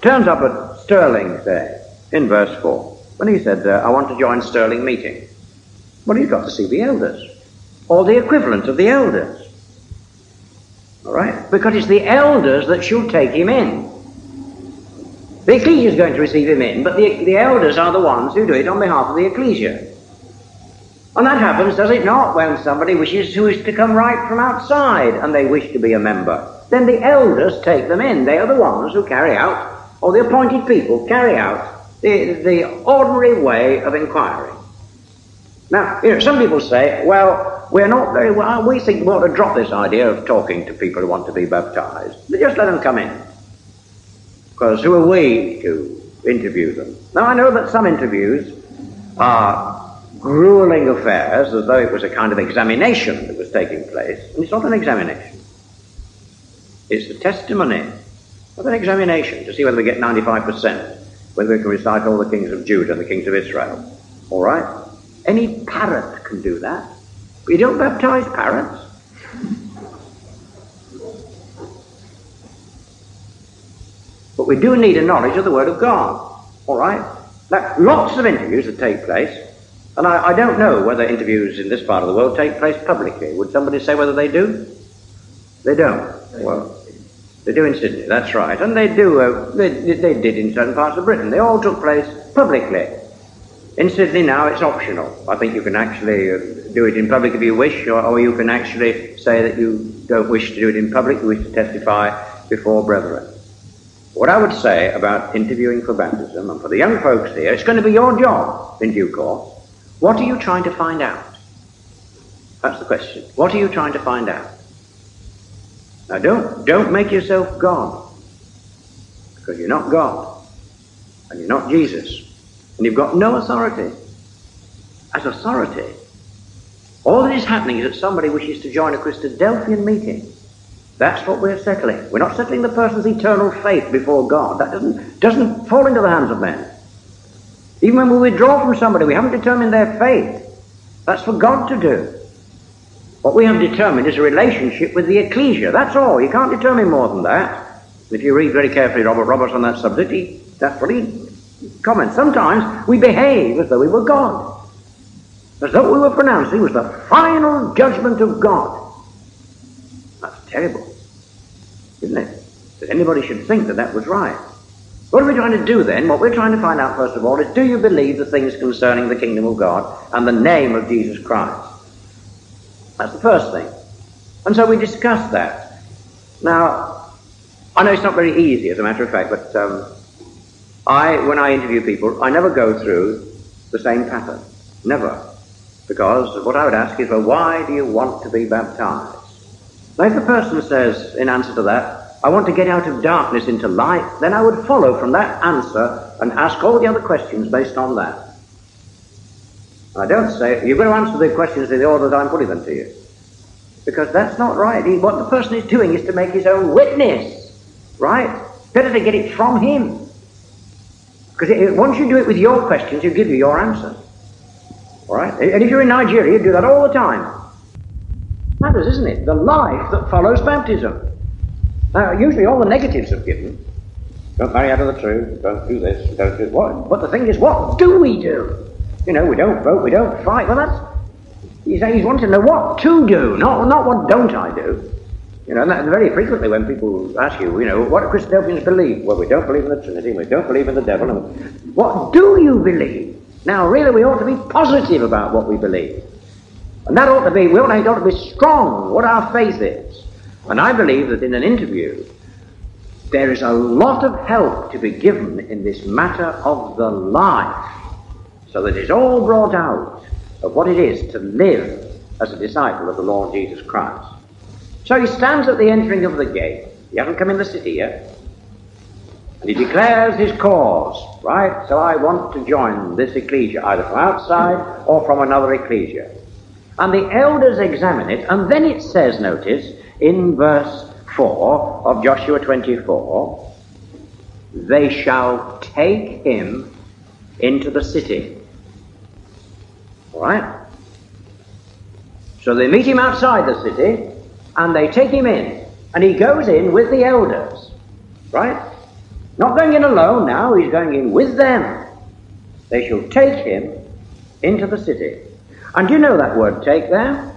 turns up at Stirling there in verse 4 when he said, uh, I want to join Stirling meeting. Well, he's got to see the elders or the equivalent of the elders. All right? Because it's the elders that should take him in. The ecclesia is going to receive him in, but the, the elders are the ones who do it on behalf of the ecclesia. And that happens, does it not, when somebody wishes who is to come right from outside and they wish to be a member? Then the elders take them in. They are the ones who carry out, or the appointed people carry out, the, the ordinary way of inquiry. Now, you know, some people say, well, we're not very well, we think we ought to drop this idea of talking to people who want to be baptized. Just let them come in. Because who are we to interview them? Now, I know that some interviews are grueling affairs as though it was a kind of examination that was taking place. And it's not an examination. It's the testimony, of an examination, to see whether we get 95%, whether we can recite all the kings of Judah and the kings of Israel. All right? Any parrot can do that. We don't baptize parrots. But we do need a knowledge of the Word of God. All right? Now, lots of interviews that take place, and I, I, don't know whether interviews in this part of the world take place publicly. Would somebody say whether they do? They don't. Well, they do in Sydney, that's right. And they do, uh, they, they did in certain parts of Britain. They all took place publicly. In Sydney now it's optional. I think you can actually uh, do it in public if you wish, or, or, you can actually say that you don't wish to do it in public, you wish to testify before brethren. What I would say about interviewing for baptism, and for the young folks here, it's going to be your job in due course. What are you trying to find out? That's the question. What are you trying to find out? Now don't, don't make yourself God. Because you're not God. And you're not Jesus. And you've got no authority. As authority, all that is happening is that somebody wishes to join a Christadelphian meeting that's what we're settling. We're not settling the person's eternal faith before God. That doesn't, doesn't fall into the hands of men. Even when we withdraw from somebody, we haven't determined their faith. That's for God to do. What we have determined is a relationship with the ecclesia. That's all. You can't determine more than that. If you read very carefully Robert Roberts on that subject, he, that's what he comments. Sometimes we behave as though we were God. As though we were pronouncing was the final judgment of God. That's terrible, isn't it? That anybody should think that that was right. What are we trying to do then? What we're trying to find out, first of all, is do you believe the things concerning the kingdom of God and the name of Jesus Christ? That's the first thing. And so we discuss that. Now, I know it's not very easy, as a matter of fact, but um, I, when I interview people, I never go through the same pattern. Never. Because what I would ask is, well, why do you want to be baptized? Now, if the person says, in answer to that, I want to get out of darkness into light, then I would follow from that answer and ask all the other questions based on that. I don't say, you're going to answer the questions in the order that I'm putting them to you. Because that's not right. He, what the person is doing is to make his own witness. Right? Better to get it from him. Because once you do it with your questions, he'll give you your answer. All right? And if you're in Nigeria, you do that all the time. Matters, isn't it? The life that follows baptism. Now, usually all the negatives are given. Don't marry out of the truth. Don't do this. Don't do what. But the thing is, what do we do? You know, we don't vote, we don't fight. Well, that's. He's, he's wanting to know what to do, not, not what don't I do. You know, and that, very frequently when people ask you, you know, what do Christadelphians believe? Well, we don't believe in the Trinity, we don't believe in the devil. And what do you believe? Now, really, we ought to be positive about what we believe. And that ought to be, we ought to be strong, what our faith is. And I believe that in an interview, there is a lot of help to be given in this matter of the life so that it's all brought out of what it is to live as a disciple of the Lord Jesus Christ. So he stands at the entering of the gate. He hasn't come in the city yet. And he declares his cause, right? So I want to join this ecclesia, either from outside or from another ecclesia. And the elders examine it, and then it says, notice, in verse 4 of Joshua 24, they shall take him into the city. All right? So they meet him outside the city and they take him in. And he goes in with the elders. Right? Not going in alone now, he's going in with them. They shall take him into the city. And do you know that word take there?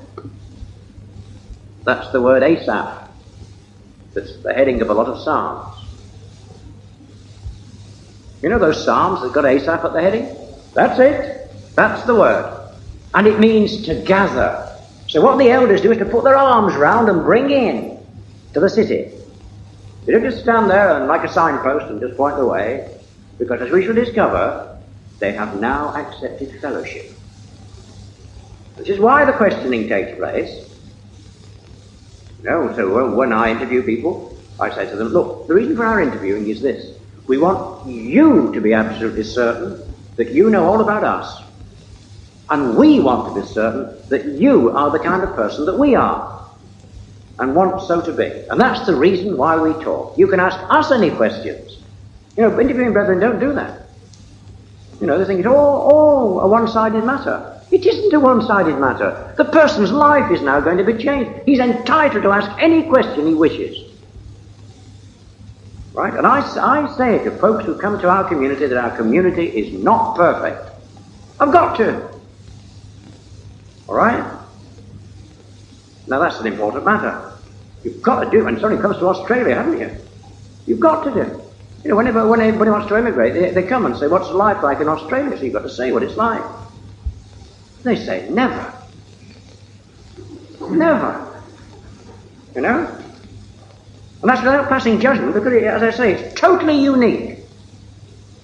That's the word Asaph. That's the heading of a lot of Psalms. You know those Psalms that got Asaph at the heading? That's it. That's the word and it means to gather. So what the elders do is to put their arms round and bring in to the city. They don't just stand there and like a signpost and just point the way, because as we shall discover, they have now accepted fellowship. Which is why the questioning takes place. Know, so when I interview people, I say to them, look, the reason for our interviewing is this. We want you to be absolutely certain that you know all about us and we want to be certain that you are the kind of person that we are and want so to be. And that's the reason why we talk. You can ask us any questions. You know, interviewing brethren don't do that. You know, they think it's all, all a one-sided matter. It isn't a one-sided matter. The person's life is now going to be changed. He's entitled to ask any question he wishes. Right? And I, I say to folks who come to our community that our community is not perfect. I've got to. All right? Now that's an important matter. You've got to do it. And somebody comes to Australia, haven't you? You've got to do it. You know, whenever when anybody wants to emigrate, they, they come and say, "What's life like in Australia?" So you've got to say what it's like. They say, "Never, never." You know, and that's without passing judgment, because, it, as I say, it's totally unique.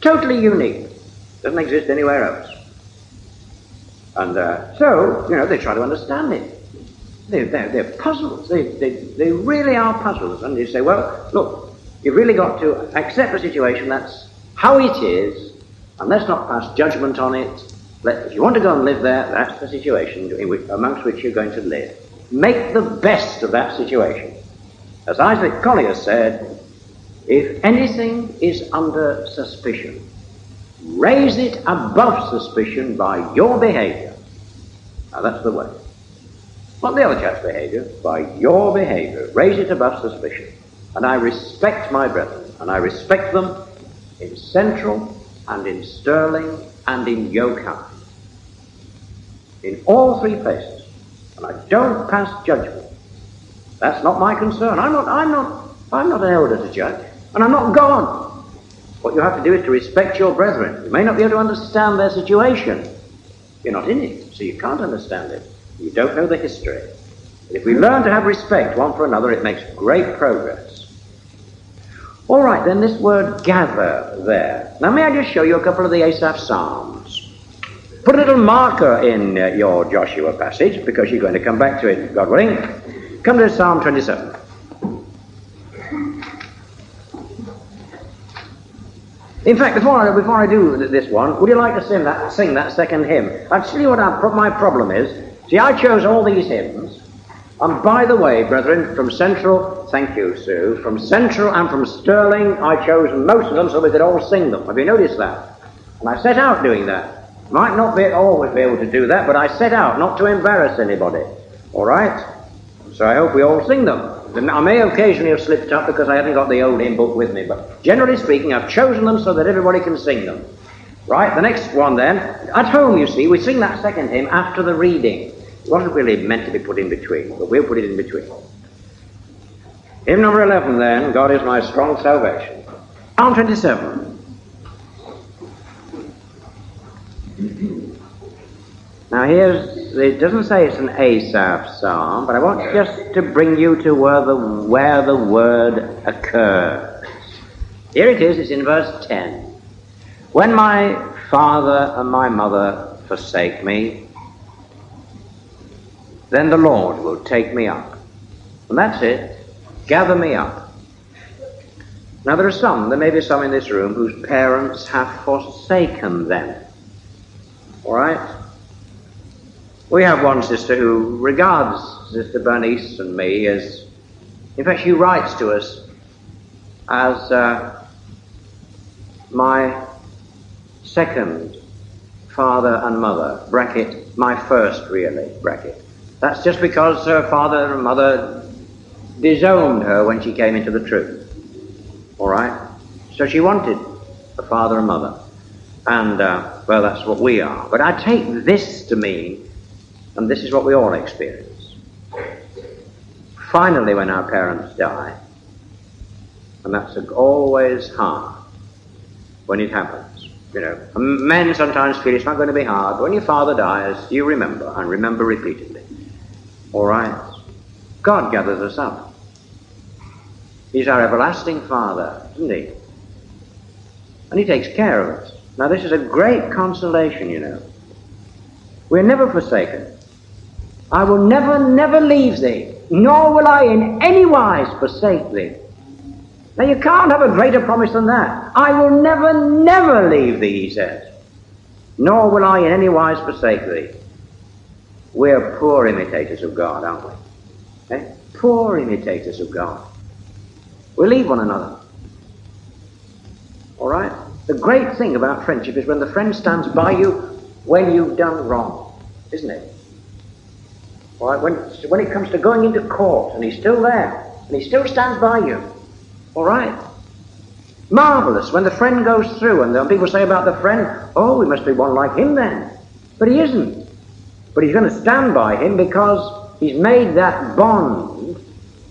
Totally unique. Doesn't exist anywhere else. And uh, so, you know, they try to understand it. They, they're, they're puzzles. They, they, they really are puzzles. And you say, well, look, you've really got to accept the situation. That's how it is. And let's not pass judgment on it. If you want to go and live there, that's the situation which, amongst which you're going to live. Make the best of that situation. As Isaac Collier said, if anything is under suspicion, raise it above suspicion by your behavior Now that's the way. Not the other chap's behavior, by your behavior. Raise it above suspicion. And I respect my brethren, and I respect them in Central and in Stirling and in Yokine. In all three places. And I don't pass judgment. That's not my concern. I'm not, I'm not, I'm not an elder to judge. And I'm not God. What you have to do is to respect your brethren. You may not be able to understand their situation. You're not in it, so you can't understand it. You don't know the history. But if we learn to have respect one for another, it makes great progress. All right, then this word gather there. Now, may I just show you a couple of the Asaph Psalms? Put a little marker in uh, your Joshua passage because you're going to come back to it, God willing. Come to Psalm 27. In fact, before I, before I do this one, would you like to sing that, sing that second hymn? I'll tell you what my problem is. See, I chose all these hymns, and by the way, brethren, from Central, thank you, Sue, from Central and from Stirling, I chose most of them so we could all sing them. Have you noticed that? And I set out doing that. Might not be always be able to do that, but I set out not to embarrass anybody. All right? So I hope we all sing them. I may occasionally have slipped up because I haven't got the old hymn book with me, but generally speaking, I've chosen them so that everybody can sing them. Right, the next one then. At home, you see, we sing that second hymn after the reading. It wasn't really meant to be put in between, but we'll put it in between. Hymn number 11 then, God is my strong salvation. Psalm 27. Now here's, it doesn't say it's an Asaph psalm, but I want just to bring you to where the, where the word occurs. Here it is, it's in verse 10. When my father and my mother forsake me, then the Lord will take me up. And that's it. Gather me up. Now there are some, there may be some in this room whose parents have forsaken them. Alright? We have one sister who regards Sister Bernice and me as, in fact, she writes to us as uh, my second father and mother, bracket, my first really, bracket. That's just because her father and mother disowned her when she came into the truth. Alright? So she wanted a father and mother. And, uh, well, that's what we are. But I take this to mean and this is what we all experience. Finally, when our parents die, and that's always hard when it happens. You know, men sometimes feel it's not going to be hard. When your father dies, you remember, and remember repeatedly. All right? God gathers us up. He's our everlasting Father, isn't He? And He takes care of us. Now, this is a great consolation, you know. We're never forsaken. I will never, never leave thee, nor will I in any wise forsake thee. Now you can't have a greater promise than that. I will never, never leave thee, he says, nor will I in any wise forsake thee. We're poor imitators of God, aren't we? Eh? Poor imitators of God. We leave one another. All right? The great thing about friendship is when the friend stands by you when you've done wrong, isn't it? All right, when, when it comes to going into court and he's still there and he still stands by you. All right? Marvelous when the friend goes through and people say about the friend, oh, we must be one like him then. But he isn't. But he's going to stand by him because he's made that bond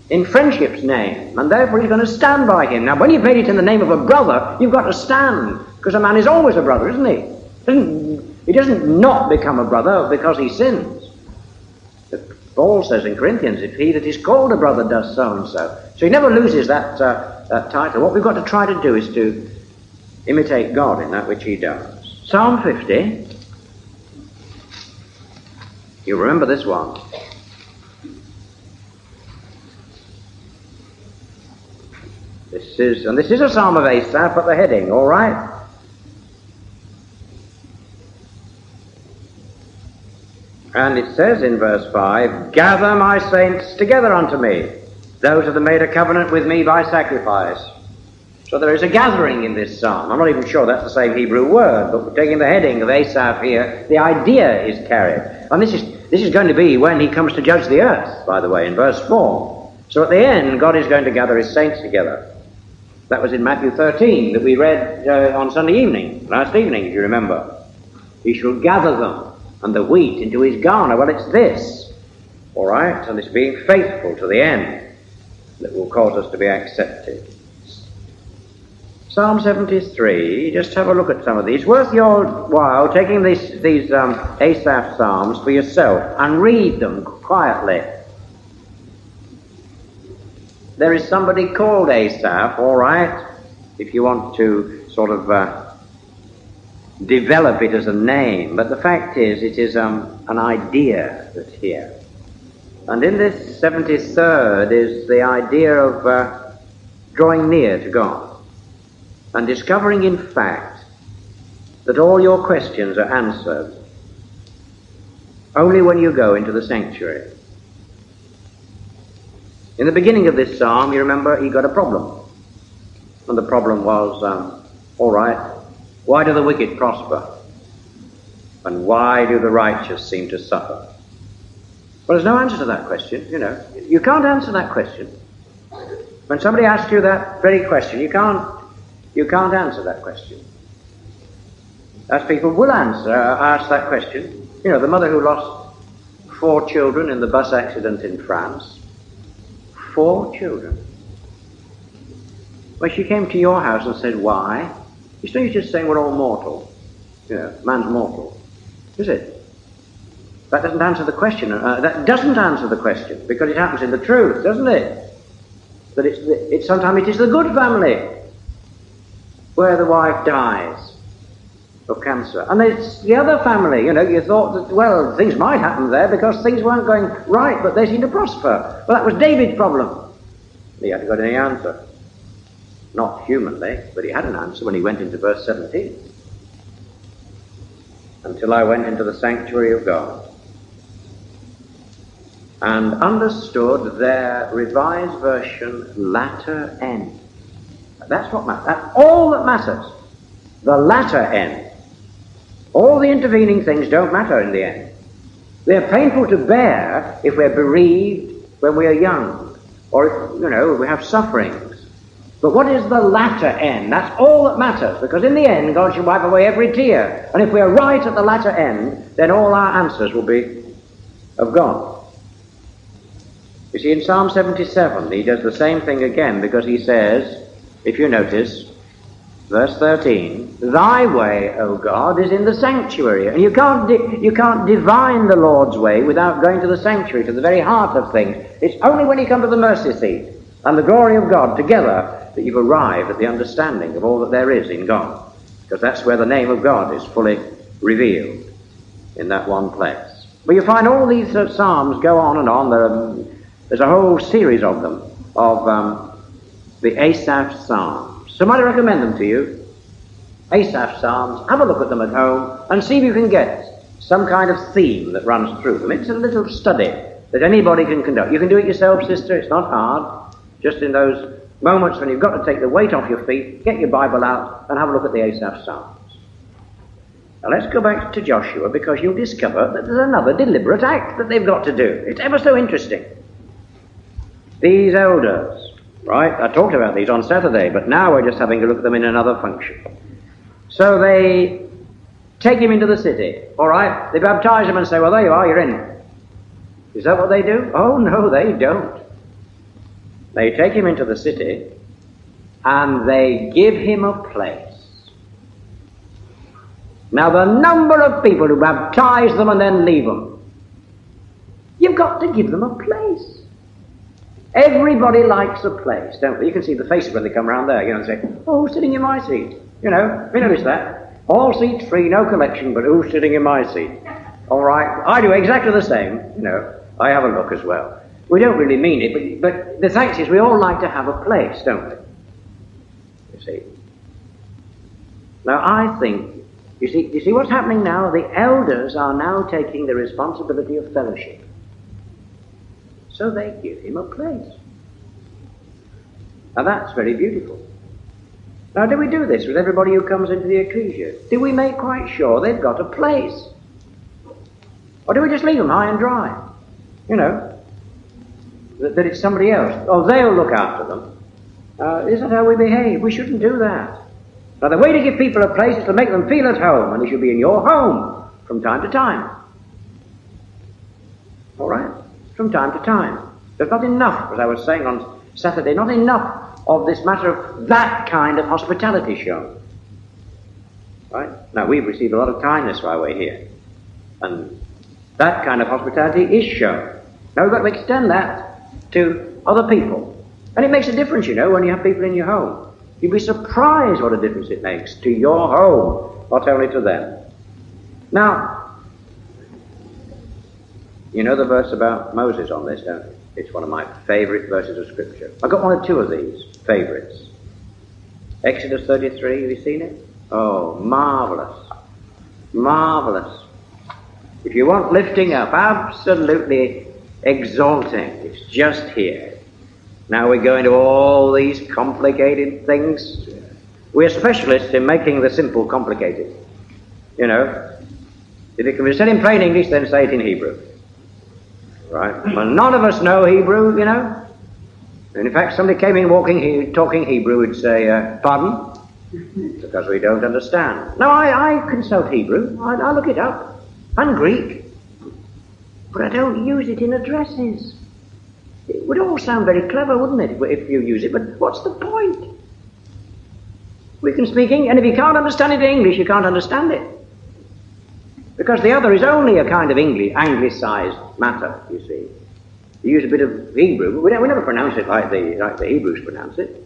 in friendship's name, and therefore he's going to stand by him. Now, when you've made it in the name of a brother, you've got to stand, because a man is always a brother, isn't he? Doesn't, he doesn't not become a brother because he sins. Paul says in Corinthians, if he that is called a brother does so and so. So he never loses that, uh, that title. What we've got to try to do is to imitate God in that which he does. Psalm 50. You remember this one. This is, and this is a psalm of Asaph at the heading, all right? And it says in verse 5, Gather my saints together unto me, those that have made a covenant with me by sacrifice. So there is a gathering in this psalm. I'm not even sure that's the same Hebrew word, but taking the heading of Asaph here, the idea is carried. And this is this is going to be when he comes to judge the earth, by the way, in verse 4. So at the end, God is going to gather his saints together. That was in Matthew 13 that we read uh, on Sunday evening, last evening, if you remember. He shall gather them and the wheat into his garner. Well, it's this, all right, and it's being faithful to the end that will cause us to be accepted. Psalm 73, just have a look at some of these. Worth your while taking these, these um, Asaph Psalms for yourself and read them quietly. There is somebody called Asaph, all right, if you want to sort of uh, develop it as a name, but the fact is, it is um, an idea that's here. And in this 73rd is the idea of uh, drawing near to God and discovering in fact that all your questions are answered only when you go into the sanctuary. In the beginning of this psalm, you remember he got a problem. And the problem was, um, all right, why do the wicked prosper? And why do the righteous seem to suffer? Well, there's no answer to that question, you know. You can't answer that question. When somebody asks you that very question, you can't you can't answer that question. As people will answer, ask that question. You know, the mother who lost four children in the bus accident in France. Four children. When she came to your house and said, why? You still just saying we're all mortal. You know, man's mortal. Is it? That doesn't answer the question. Uh, that doesn't answer the question because it happens in the truth, doesn't it? That it's, it's sometimes it is the good family where the wife dies of cancer. And it's the other family, you know, you thought that, well, things might happen there because things weren't going right, but they seemed to prosper. Well, that was David's problem. He hadn't got any answer. Not humanly, but he had an answer when he went into verse 17. Until I went into the sanctuary of God and understood their revised version latter end. That's what matters. That's all that matters. The latter end. All the intervening things don't matter in the end. They're painful to bear if we're bereaved when we are young, or you know, we have sufferings. But what is the latter end? That's all that matters, because in the end, God shall wipe away every tear. And if we are right at the latter end, then all our answers will be of God. You see, in Psalm 77, he does the same thing again, because he says, if you notice, verse 13, Thy way, O God, is in the sanctuary. And you can't, di- you can't divine the Lord's way without going to the sanctuary, to the very heart of things. It's only when you come to the mercy seat and the glory of God together that you've arrived at the understanding of all that there is in God. Because that's where the name of God is fully revealed, in that one place. But you find all these uh, psalms go on and on. There are, there's a whole series of them, of um, the Asaph Psalms. So might I recommend them to you? Asaph Psalms. Have a look at them at home and see if you can get some kind of theme that runs through them. It's a little study that anybody can conduct. You can do it yourself, sister. It's not hard. Just in those moments when you've got to take the weight off your feet, get your Bible out and have a look at the Asaph Psalms. Now let's go back to Joshua because you'll discover that there's another deliberate act that they've got to do. It's ever so interesting. These elders, Right? I talked about these on Saturday, but now we're just having a look at them in another function. So they take him into the city. All right? They baptize him and say, well, there you are, you're in. Is that what they do? Oh, no, they don't. They take him into the city and they give him a place. Now, the number of people who baptize them and then leave them, you've got to give them a place. Everybody likes a place, don't they? You can see the faces when they come around there, you know, and say, oh, who's sitting in my seat? You know, we notice that? All seats free, no collection, but who's sitting in my seat? All right, I do exactly the same, you know. I have a look as well. We don't really mean it, but, but the fact is we all like to have a place, don't we? You see. Now I think, you see, you see what's happening now? The elders are now taking the responsibility of fellowship. So they give him a place. Now that's very beautiful. Now, do we do this with everybody who comes into the ecclesia? Do we make quite sure they've got a place? Or do we just leave them high and dry? You know, that, that it's somebody else. Oh, they'll look after them. Uh, isn't how we behave. We shouldn't do that. Now, the way to give people a place is to make them feel at home, and they should be in your home from time to time. All right? From time to time. There's not enough, as I was saying on Saturday, not enough of this matter of that kind of hospitality shown. Right? Now, we've received a lot of kindness while we're here. And that kind of hospitality is shown. Now, we've got to extend that to other people. And it makes a difference, you know, when you have people in your home. You'd be surprised what a difference it makes to your home, not only to them. Now, you know the verse about Moses on this, don't you? It's one of my favorite verses of Scripture. I've got one or two of these favorites. Exodus 33, have you seen it? Oh, marvelous. Marvelous. If you want lifting up, absolutely exalting, it's just here. Now we go into all these complicated things. We're specialists in making the simple complicated. You know, if it can be said in plain English, then say it in Hebrew. Right? Well, none of us know Hebrew, you know. And in fact, somebody came in walking, talking Hebrew would say, uh, pardon? Because we don't understand. Now, I, I consult Hebrew. I, I look it up. And Greek. But I don't use it in addresses. It would all sound very clever, wouldn't it, if you use it? But what's the point? We can speak English, and if you can't understand it in English, you can't understand it. Because the other is only a kind of English, anglicized matter, you see. You use a bit of Hebrew, we, we never pronounce it like the, like the Hebrews pronounce it.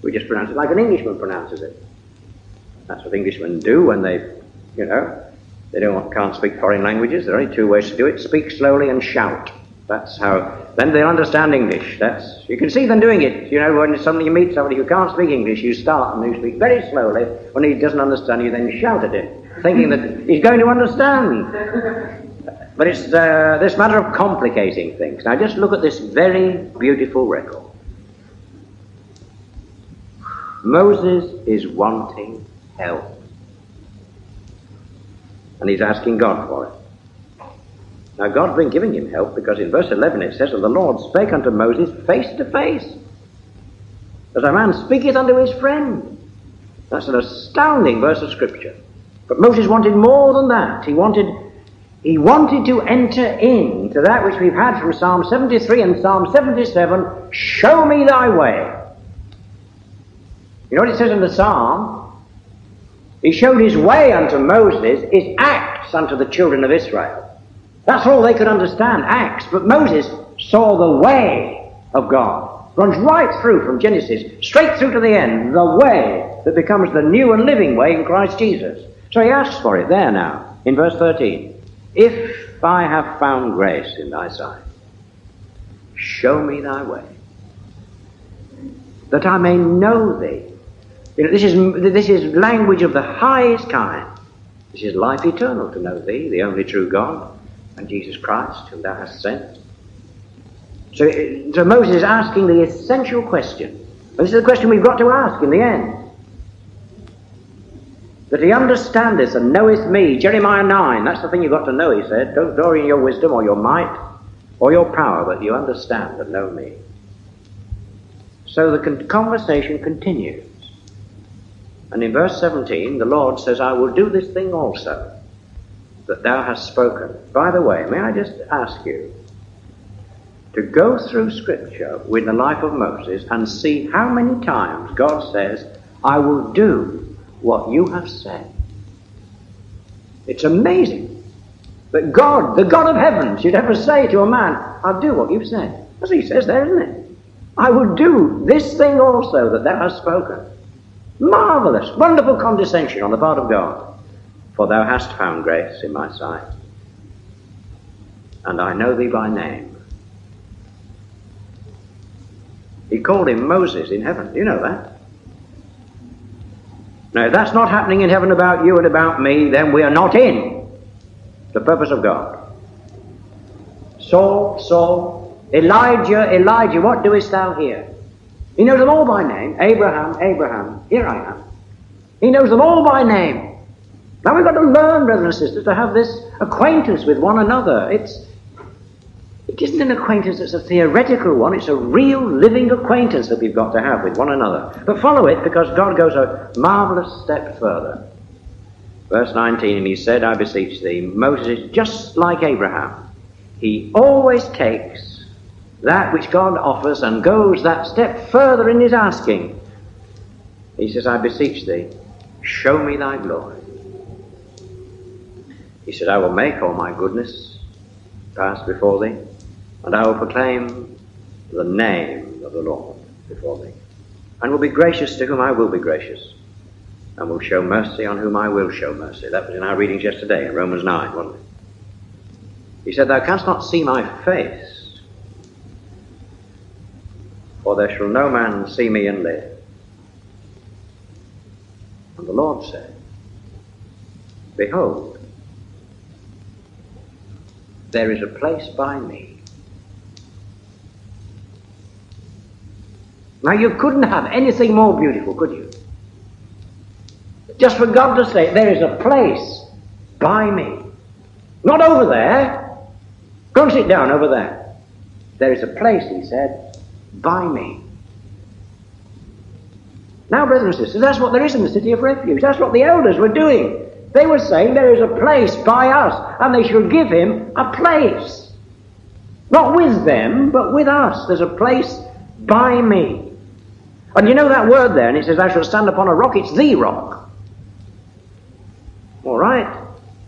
We just pronounce it like an Englishman pronounces it. That's what Englishmen do when they, you know, they don't can't speak foreign languages. There are only two ways to do it: speak slowly and shout. That's how. Then they'll understand English. That's you can see them doing it. You know, when suddenly you meet somebody who can't speak English, you start and you speak very slowly. When he doesn't understand you, then shout at him thinking that he's going to understand. But it's uh, this matter of complicating things. Now, just look at this very beautiful record. Moses is wanting help. And he's asking God for it. Now, God's been giving him help because in verse 11 it says, And the Lord spake unto Moses face to face, as a man speaketh unto his friend. That's an astounding verse of Scripture. But Moses wanted more than that. He wanted, he wanted to enter into that which we've had from Psalm 73 and Psalm 77 Show me thy way. You know what it says in the Psalm? He showed his way unto Moses, his acts unto the children of Israel. That's all they could understand, acts. But Moses saw the way of God. Runs right through from Genesis, straight through to the end, the way that becomes the new and living way in Christ Jesus. So he asks for it there now, in verse 13. If I have found grace in thy sight, show me thy way, that I may know thee. You know, this is, this is language of the highest kind. This is life eternal to know thee, the only true God, and Jesus Christ, whom thou hast sent. So, so Moses is asking the essential question. And this is the question we've got to ask in the end that he understandeth and knoweth me. Jeremiah 9, that's the thing you've got to know, he said. Don't glory in your wisdom or your might or your power, but you understand and know me. So the con- conversation continues. And in verse 17, the Lord says, I will do this thing also that thou hast spoken. By the way, may I just ask you to go through Scripture with the life of Moses and see how many times God says, I will do what you have said. It's amazing that God, the God of heaven, should ever say to a man, I'll do what you've said. What he says there, isn't it? I will do this thing also that thou hast spoken. Marvelous, wonderful condescension on the part of God. For thou hast found grace in my sight. And I know thee by name. He called him Moses in heaven. Do you know that? Now, if that's not happening in heaven about you and about me, then we are not in the purpose of God. Saul, Saul, Elijah, Elijah, what doest thou here? He knows them all by name. Abraham, Abraham, here I am. He knows them all by name. Now we've got to learn, brothers and sisters, to have this acquaintance with one another. It's, it isn't an acquaintance that's a theoretical one, it's a real living acquaintance that we've got to have with one another. But follow it because God goes a marvelous step further. Verse 19, and he said, I beseech thee, Moses is just like Abraham. He always takes that which God offers and goes that step further in his asking. He says, I beseech thee, show me thy glory. He said, I will make all my goodness pass before thee, and I will proclaim the name of the Lord before thee, and will be gracious to whom I will be gracious, and will show mercy on whom I will show mercy. That was in our readings yesterday in Romans 9, wasn't it? He said, Thou canst not see my face, for there shall no man see me and live. And the Lord said, Behold, there is a place by me. Now you couldn't have anything more beautiful, could you? Just for God to say, there is a place by me. Not over there. Go and sit down over there. There is a place, he said, by me. Now, brothers and sisters, that's what there is in the city of refuge. That's what the elders were doing. They were saying there is a place by us, and they should give him a place. Not with them, but with us. There's a place by me. And you know that word there, and it says, I shall stand upon a rock, it's the rock. All right?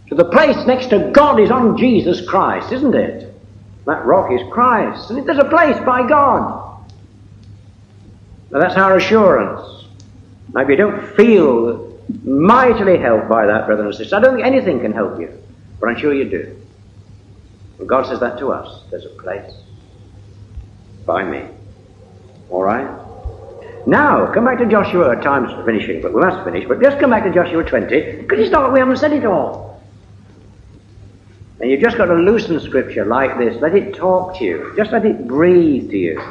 So the place next to God is on Jesus Christ, isn't it? That rock is Christ. And there's a place by God. Now that's our assurance. Now if you don't feel mightily helped by that, brothers and sisters. I don't think anything can help you, but I'm sure you do. And God says that to us. There's a place by me. All right? Now, come back to Joshua. Time's finishing, but we must finish. But just come back to Joshua 20, because it's not we haven't said it all. And you've just got to loosen Scripture like this. Let it talk to you. Just let it breathe to you.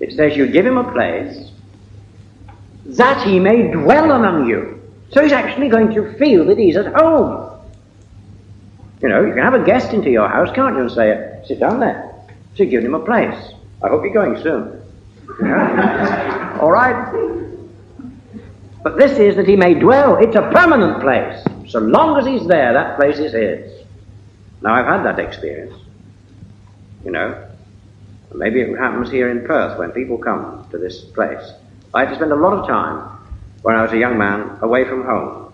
It says you give him a place that he may dwell among you. So he's actually going to feel that he's at home. You know, you can have a guest into your house, can't you, and say, sit down there. So you give him a place. I hope you're going soon. All right? But this is that he may dwell. It's a permanent place. So long as he's there, that place is his. Now, I've had that experience. You know, maybe it happens here in Perth when people come to this place. I had to spend a lot of time when I was a young man away from home.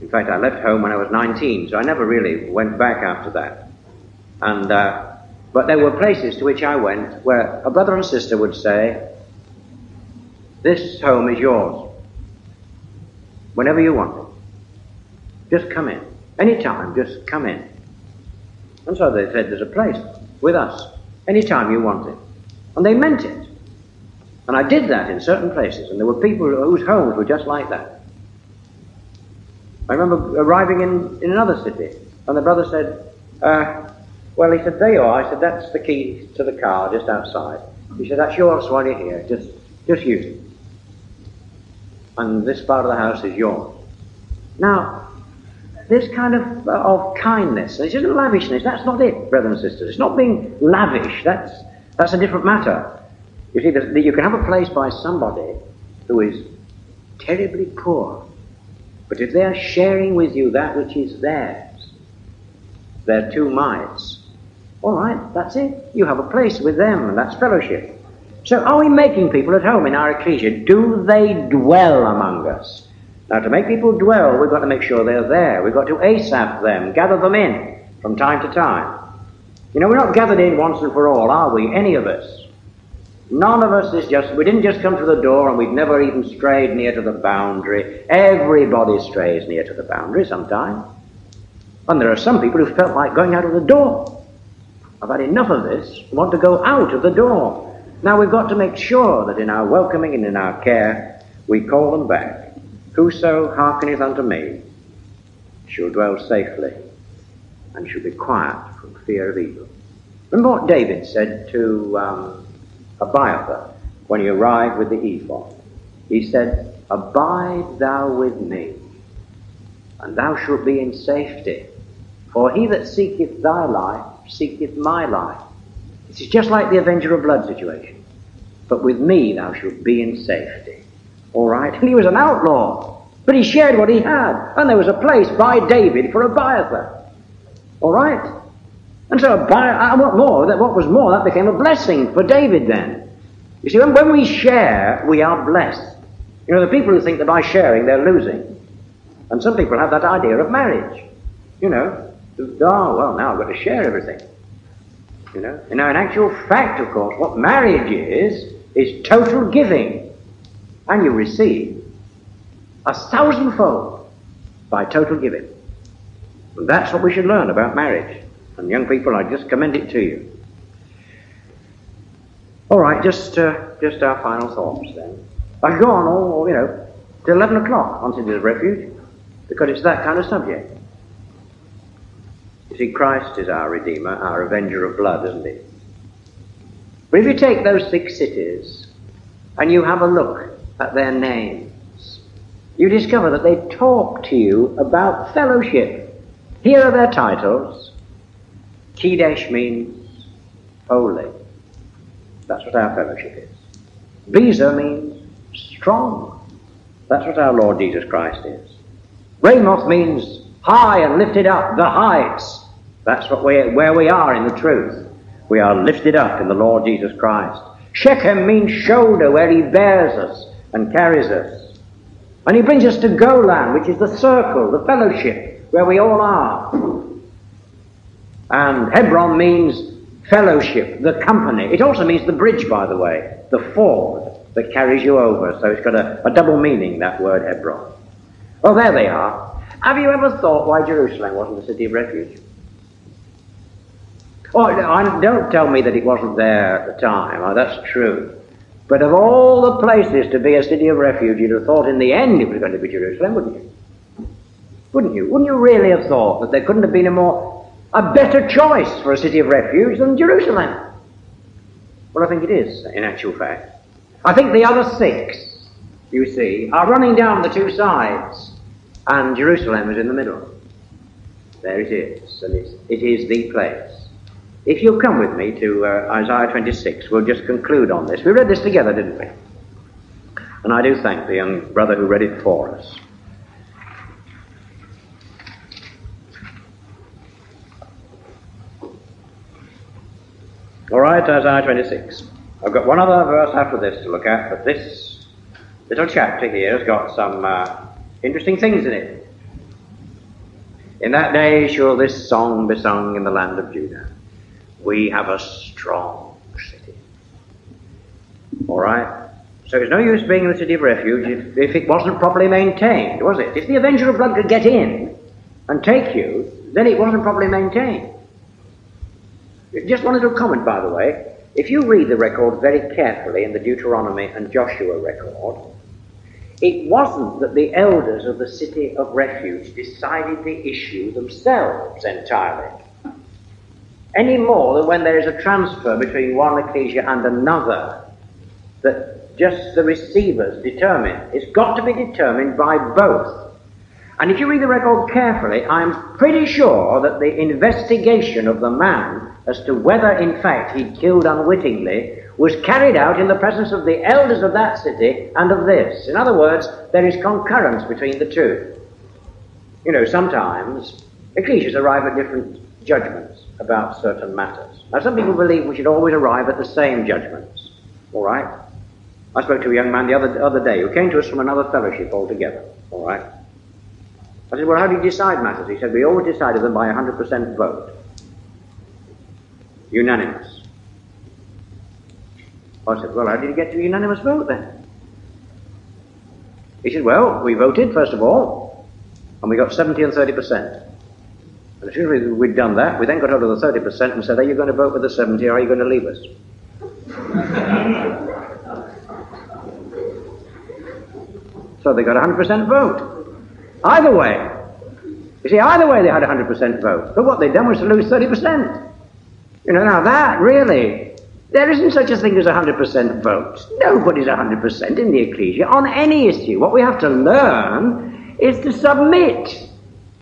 In fact, I left home when I was 19, so I never really went back after that. And, uh, but there were places to which I went where a brother and sister would say, This home is yours. Whenever you want it. Just come in. Anytime, just come in. And so they said, There's a place with us. Anytime you want it. And they meant it. And I did that in certain places, and there were people whose homes were just like that. I remember arriving in, in another city, and the brother said, uh, well, he said, there you are. I said, that's the key to the car just outside. He said, that's yours while you're here. Just, just use it. And this part of the house is yours. Now, this kind of, uh, of kindness, this isn't lavishness, that's not it, brothers and sisters. It's not being lavish, that's, that's a different matter. You see, that you can have a place by somebody who is terribly poor, but if they're sharing with you that which is theirs, their two mites, all right, that's it. You have a place with them, and that's fellowship. So, are we making people at home in our ecclesia? Do they dwell among us? Now, to make people dwell, we've got to make sure they're there. We've got to ASAP them, gather them in from time to time. You know, we're not gathered in once and for all, are we? Any of us. None of us is just, we didn't just come to the door and we've never even strayed near to the boundary. Everybody strays near to the boundary sometime. And there are some people who felt like going out of the door. I've had enough of this, I want to go out of the door. Now we've got to make sure that in our welcoming and in our care, we call them back. Whoso hearkeneth unto me shall dwell safely and shall be quiet from fear of evil. Remember what David said to um, Abiathar when he arrived with the ephod. He said, Abide thou with me, and thou shalt be in safety. For he that seeketh thy life seeketh my life. This is just like the Avenger of Blood situation. But with me thou shalt be in safety. All right? And he was an outlaw. But he shared what he had. And there was a place by David for Abiathar. All right? And so, uh, what more? That, What was more, that became a blessing for David then. You see, when, when we share, we are blessed. You know, the people who think that by sharing they're losing. And some people have that idea of marriage. You know, oh, well, now I've got to share everything. You know, and now in actual fact, of course, what marriage is, is total giving. And you receive a thousandfold by total giving. And that's what we should learn about marriage. And young people, I just commend it to you. All right, just uh, just our final thoughts then. I go on all, you know, to 11 o'clock on of Refuge because it's that kind of subject. You see, Christ is our Redeemer, our Avenger of blood, isn't he? But if you take those six cities and you have a look at their names, you discover that they talk to you about fellowship. Here are their titles. Kedesh means holy. That's what our fellowship is. Bezer means strong. That's what our Lord Jesus Christ is. Ramoth means high and lifted up, the heights. That's what we, where we are in the truth. We are lifted up in the Lord Jesus Christ. Shechem means shoulder, where he bears us and carries us. And he brings us to Golan, which is the circle, the fellowship, where we all are. And Hebron means fellowship, the company. It also means the bridge, by the way, the ford that carries you over. So it's got a, a double meaning, that word Hebron. Well, there they are. Have you ever thought why Jerusalem wasn't a city of refuge? Don't tell me that it wasn't there at the time. Oh, that's true. But of all the places to be a city of refuge, you'd have thought in the end it was going to be Jerusalem, wouldn't you? Wouldn't you? Wouldn't you really have thought that there couldn't have been a more, a better choice for a city of refuge than Jerusalem? Well, I think it is, in actual fact. I think the other six, you see, are running down the two sides, and Jerusalem is in the middle. There it is, and it is the place. If you'll come with me to uh, Isaiah 26, we'll just conclude on this. We read this together, didn't we? And I do thank the young brother who read it for us. All right, Isaiah 26. I've got one other verse after this to look at, but this little chapter here has got some uh, interesting things in it. In that day shall this song be sung in the land of Judah. We have a strong city. All right? So it's no use being in the city of refuge if, if it wasn't properly maintained, was it? If the Avenger of Blood could get in and take you, then it wasn't properly maintained. Just one little comment, by the way. If you read the record very carefully in the Deuteronomy and Joshua record, it wasn't that the elders of the city of refuge decided the issue themselves entirely, any more than when there is a transfer between one ecclesia and another, that just the receivers determine. It's got to be determined by both. And if you read the record carefully, I'm pretty sure that the investigation of the man as to whether in fact he'd killed unwittingly was carried out in the presence of the elders of that city and of this. In other words, there is concurrence between the two. You know, sometimes ecclesias arrive at different judgments about certain matters. Now, some people believe we should always arrive at the same judgments. All right? I spoke to a young man the other, other day who came to us from another fellowship altogether. All right? I said, Well, how do you decide matters? He said, We always decided them by a 100% vote. Unanimous. I said, well, how did you get to a unanimous vote then? He said, well, we voted, first of all, and we got 70 and 30%. And as soon as we'd done that, we then got out of the 30% and said, are you going to vote with the 70 or are you going to leave us? so they got a 100% vote. Either way. You see, either way they had a 100% vote. But what they'd done was to lose 30%. You know, now that really, there isn't such a thing as a 100% vote. Nobody's 100% in the ecclesia on any issue. What we have to learn is to submit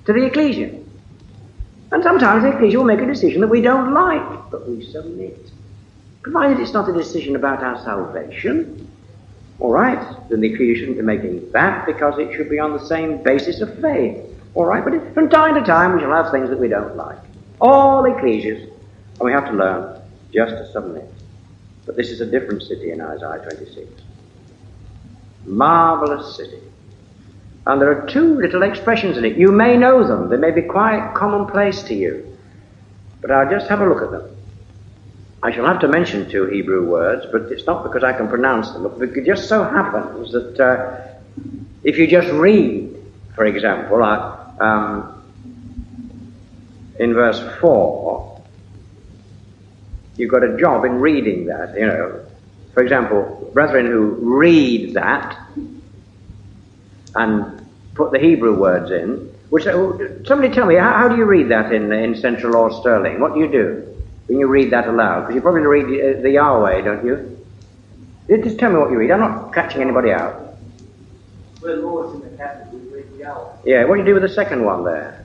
to the ecclesia. And sometimes the ecclesia will make a decision that we don't like, but we submit. Provided it's not a decision about our salvation, all right, then the ecclesia shouldn't be making that because it should be on the same basis of faith. All right, but from time to time we shall have things that we don't like. All ecclesias, and we have to learn just to submit. But this is a different city in Isaiah 26. Marvelous city. And there are two little expressions in it. You may know them. They may be quite commonplace to you. But I'll just have a look at them. I shall have to mention two Hebrew words, but it's not because I can pronounce them. It just so happens that uh, if you just read, for example, uh, um, in verse 4, you've got a job in reading that, you know. For example, brethren who read that and put the Hebrew words in, which, somebody tell me, how, how do you read that in, in Central or Stirling? What do you do when you read that aloud? Because you probably read the, uh, the Yahweh, don't you? Just tell me what you read. I'm not catching anybody out. When Lord's in the capital, we read Yahweh. Yeah, what do you do with the second one there?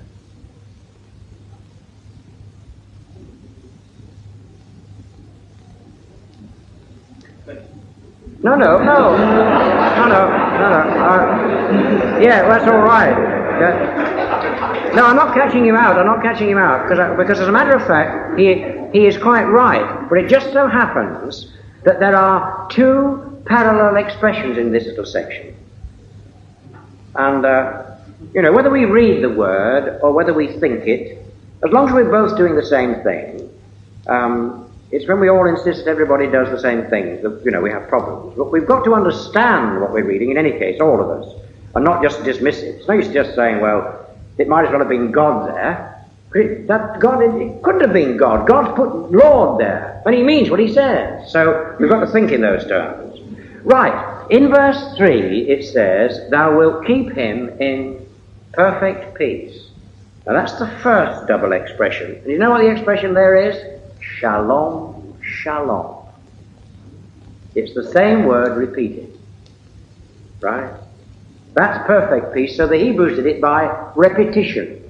No, no, no, no, no, no, no. Uh, yeah, that's all right. Yeah. No, I'm not catching him out. I'm not catching him out because, because as a matter of fact, he he is quite right. But it just so happens that there are two parallel expressions in this little section, and uh, you know whether we read the word or whether we think it, as long as we're both doing the same thing. Um, it's when we all insist that everybody does the same thing that, you know, we have problems. But we've got to understand what we're reading in any case, all of us, and not just dismiss it. It's no just saying, well, it might as well have been God there. It, that God, it, it couldn't have been God. God's put Lord there, and He means what He says. So we've got to think in those terms. Right. In verse 3, it says, Thou wilt keep him in perfect peace. Now that's the first double expression. And you know what the expression there is? Shalom, shalom. It's the same word repeated. Right? That's perfect peace. So the Hebrews did it by repetition.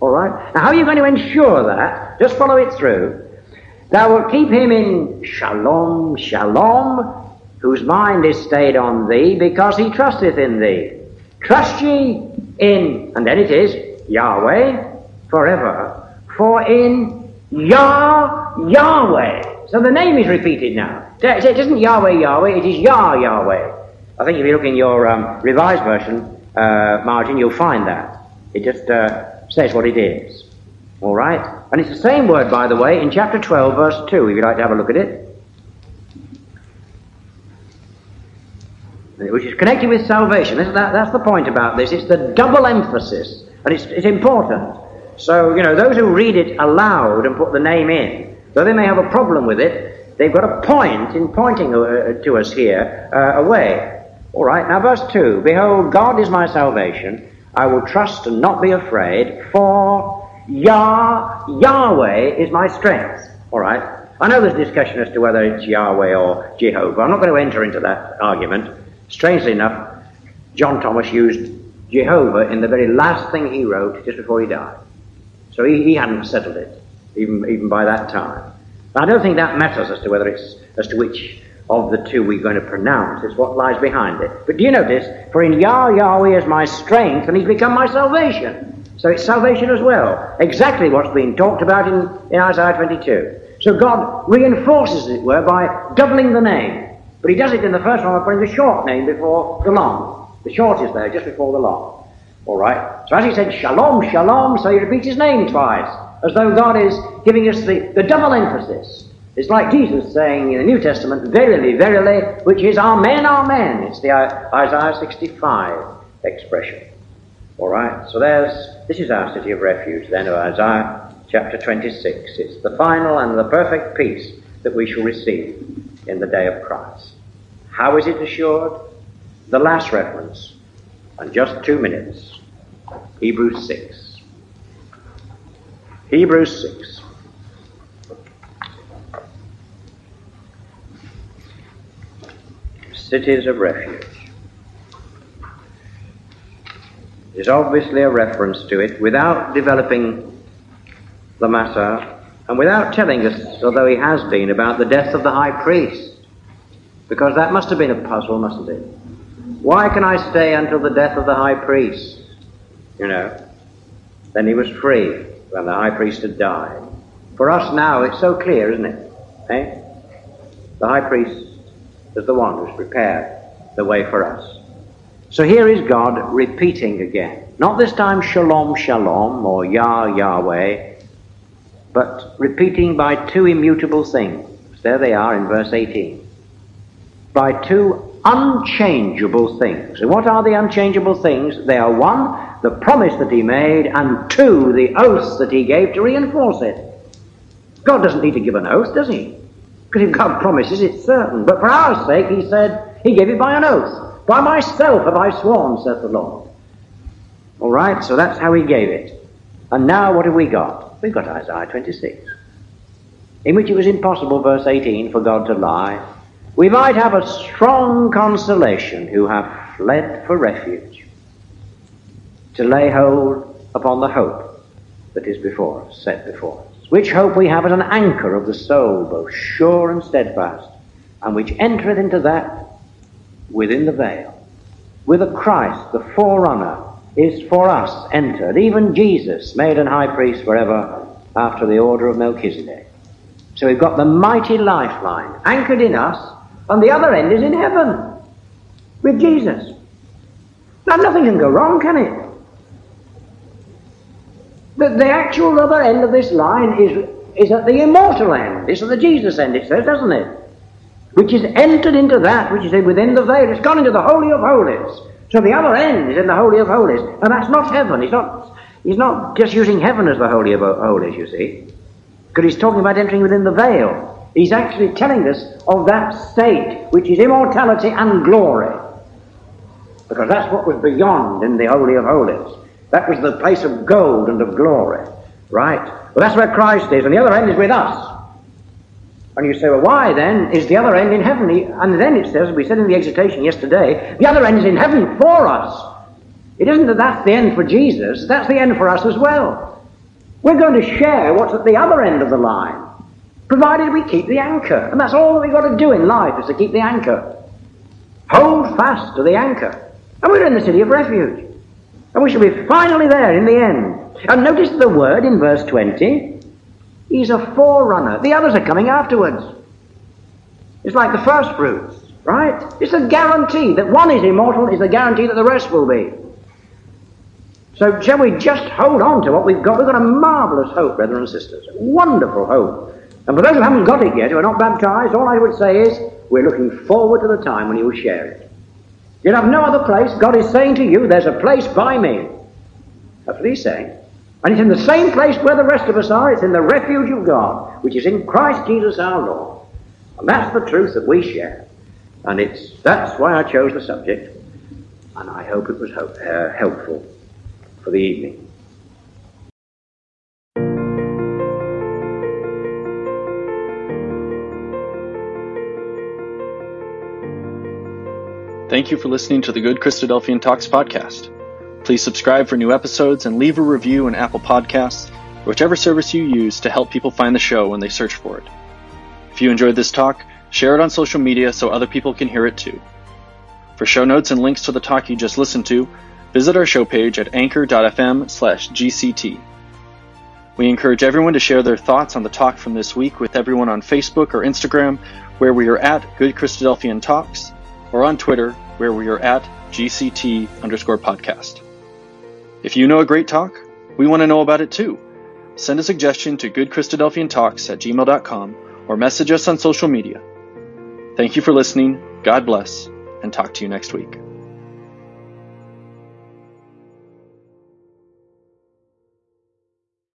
All right? Now, how are you going to ensure that? Just follow it through. Thou wilt keep him in shalom, shalom, whose mind is stayed on thee, because he trusteth in thee. Trust ye in, and then it is, Yahweh, forever. For in Yah, Yahweh. So the name is repeated now. It isn't Yahweh, Yahweh, it is Yah, Yahweh. I think if you look in your um, revised version uh, margin, you'll find that. It just uh, says what it is. All right? And it's the same word, by the way, in chapter 12, verse 2, if you'd like to have a look at it. Which is connected with salvation. That, that's the point about this. It's the double emphasis. And it's, it's important. So, you know, those who read it aloud and put the name in, though they may have a problem with it, they've got a point in pointing uh, to us here uh, away. All right, now verse 2 Behold, God is my salvation. I will trust and not be afraid, for Yah, Yahweh is my strength. All right, I know there's discussion as to whether it's Yahweh or Jehovah. I'm not going to enter into that argument. Strangely enough, John Thomas used Jehovah in the very last thing he wrote just before he died. So he, he hadn't settled it, even, even by that time. I don't think that matters as to whether it's, as to which of the two we're going to pronounce. It's what lies behind it. But do you notice? For in Yah, Yahweh is my strength, and he's become my salvation. So it's salvation as well. Exactly what's being talked about in, in Isaiah 22. So God reinforces, as it were, by doubling the name. But he does it in the first one by putting the short name before the long. The short is there just before the long. All right? So as he said, Shalom, Shalom, so he repeats his name twice, as though God is giving us the, the double emphasis. It's like Jesus saying in the New Testament, Verily, verily, which is Amen, Amen. It's the Isaiah 65 expression. All right? So there's, this is our city of refuge then, of Isaiah chapter 26. It's the final and the perfect peace that we shall receive in the day of Christ. How is it assured? The last reference, and just two minutes. Hebrews 6. Hebrews 6. Cities of refuge. is obviously a reference to it without developing the matter and without telling us, although he has been, about the death of the high priest. Because that must have been a puzzle, mustn't it? Why can I stay until the death of the high priest? You know. Then he was free when the high priest had died. For us now, it's so clear, isn't it? Eh? The high priest is the one who's prepared the way for us. So here is God repeating again. Not this time shalom, shalom, or Yah, Yahweh, but repeating by two immutable things. There they are in verse 18. By two unchangeable things. And what are the unchangeable things? They are one, the promise that he made, and two, the oath that he gave to reinforce it. God doesn't need to give an oath, does he? Because if God promises, it's certain. But for our sake, he said, he gave it by an oath. By myself have I sworn, saith the Lord. All right, so that's how he gave it. And now what have we got? We've got Isaiah 26, in which it was impossible, verse 18, for God to lie. We might have a strong consolation who have fled for refuge, to lay hold upon the hope that is before us, set before us. Which hope we have as an anchor of the soul, both sure and steadfast, and which entereth into that within the veil. With a Christ, the forerunner, is for us entered, even Jesus, made an high priest forever after the order of Melchizedek. So we've got the mighty lifeline anchored in us, and the other end is in heaven with Jesus. Now nothing can go wrong, can it? The, the actual other end of this line is, is at the immortal end. It's at the Jesus end, it says, doesn't it? Which is entered into that which is within the veil. It's gone into the Holy of Holies. So the other end is in the Holy of Holies. And that's not heaven. He's not, he's not just using heaven as the Holy of Holies, you see. Because he's talking about entering within the veil. He's actually telling us of that state which is immortality and glory. Because that's what was beyond in the Holy of Holies. That was the place of gold and of glory. Right? Well, that's where Christ is, and the other end is with us. And you say, well, why then is the other end in heaven? And then it says, we said in the exhortation yesterday, the other end is in heaven for us. It isn't that that's the end for Jesus, that's the end for us as well. We're going to share what's at the other end of the line, provided we keep the anchor. And that's all that we've got to do in life, is to keep the anchor. Hold fast to the anchor. And we're in the city of refuge. And we shall be finally there in the end. And notice the word in verse 20. He's a forerunner. The others are coming afterwards. It's like the first fruits, right? It's a guarantee that one is immortal is a guarantee that the rest will be. So shall we just hold on to what we've got? We've got a marvellous hope, brethren and sisters. Wonderful hope. And for those who haven't got it yet, who are not baptized, all I would say is, we're looking forward to the time when you will share it. You'll have no other place. God is saying to you, there's a place by me. That's what he's saying. And it's in the same place where the rest of us are. It's in the refuge of God, which is in Christ Jesus our Lord. And that's the truth that we share. And it's that's why I chose the subject. And I hope it was uh, helpful for the evening. Thank you for listening to the Good Christadelphian Talks podcast. Please subscribe for new episodes and leave a review in Apple Podcasts, whichever service you use to help people find the show when they search for it. If you enjoyed this talk, share it on social media so other people can hear it too. For show notes and links to the talk you just listened to, visit our show page at anchor.fm slash GCT. We encourage everyone to share their thoughts on the talk from this week with everyone on Facebook or Instagram, where we are at Good Christadelphian Talks, or on Twitter, where we are at GCT underscore podcast. If you know a great talk, we want to know about it too. Send a suggestion to goodchristadelphiantalks at gmail.com or message us on social media. Thank you for listening, God bless, and talk to you next week.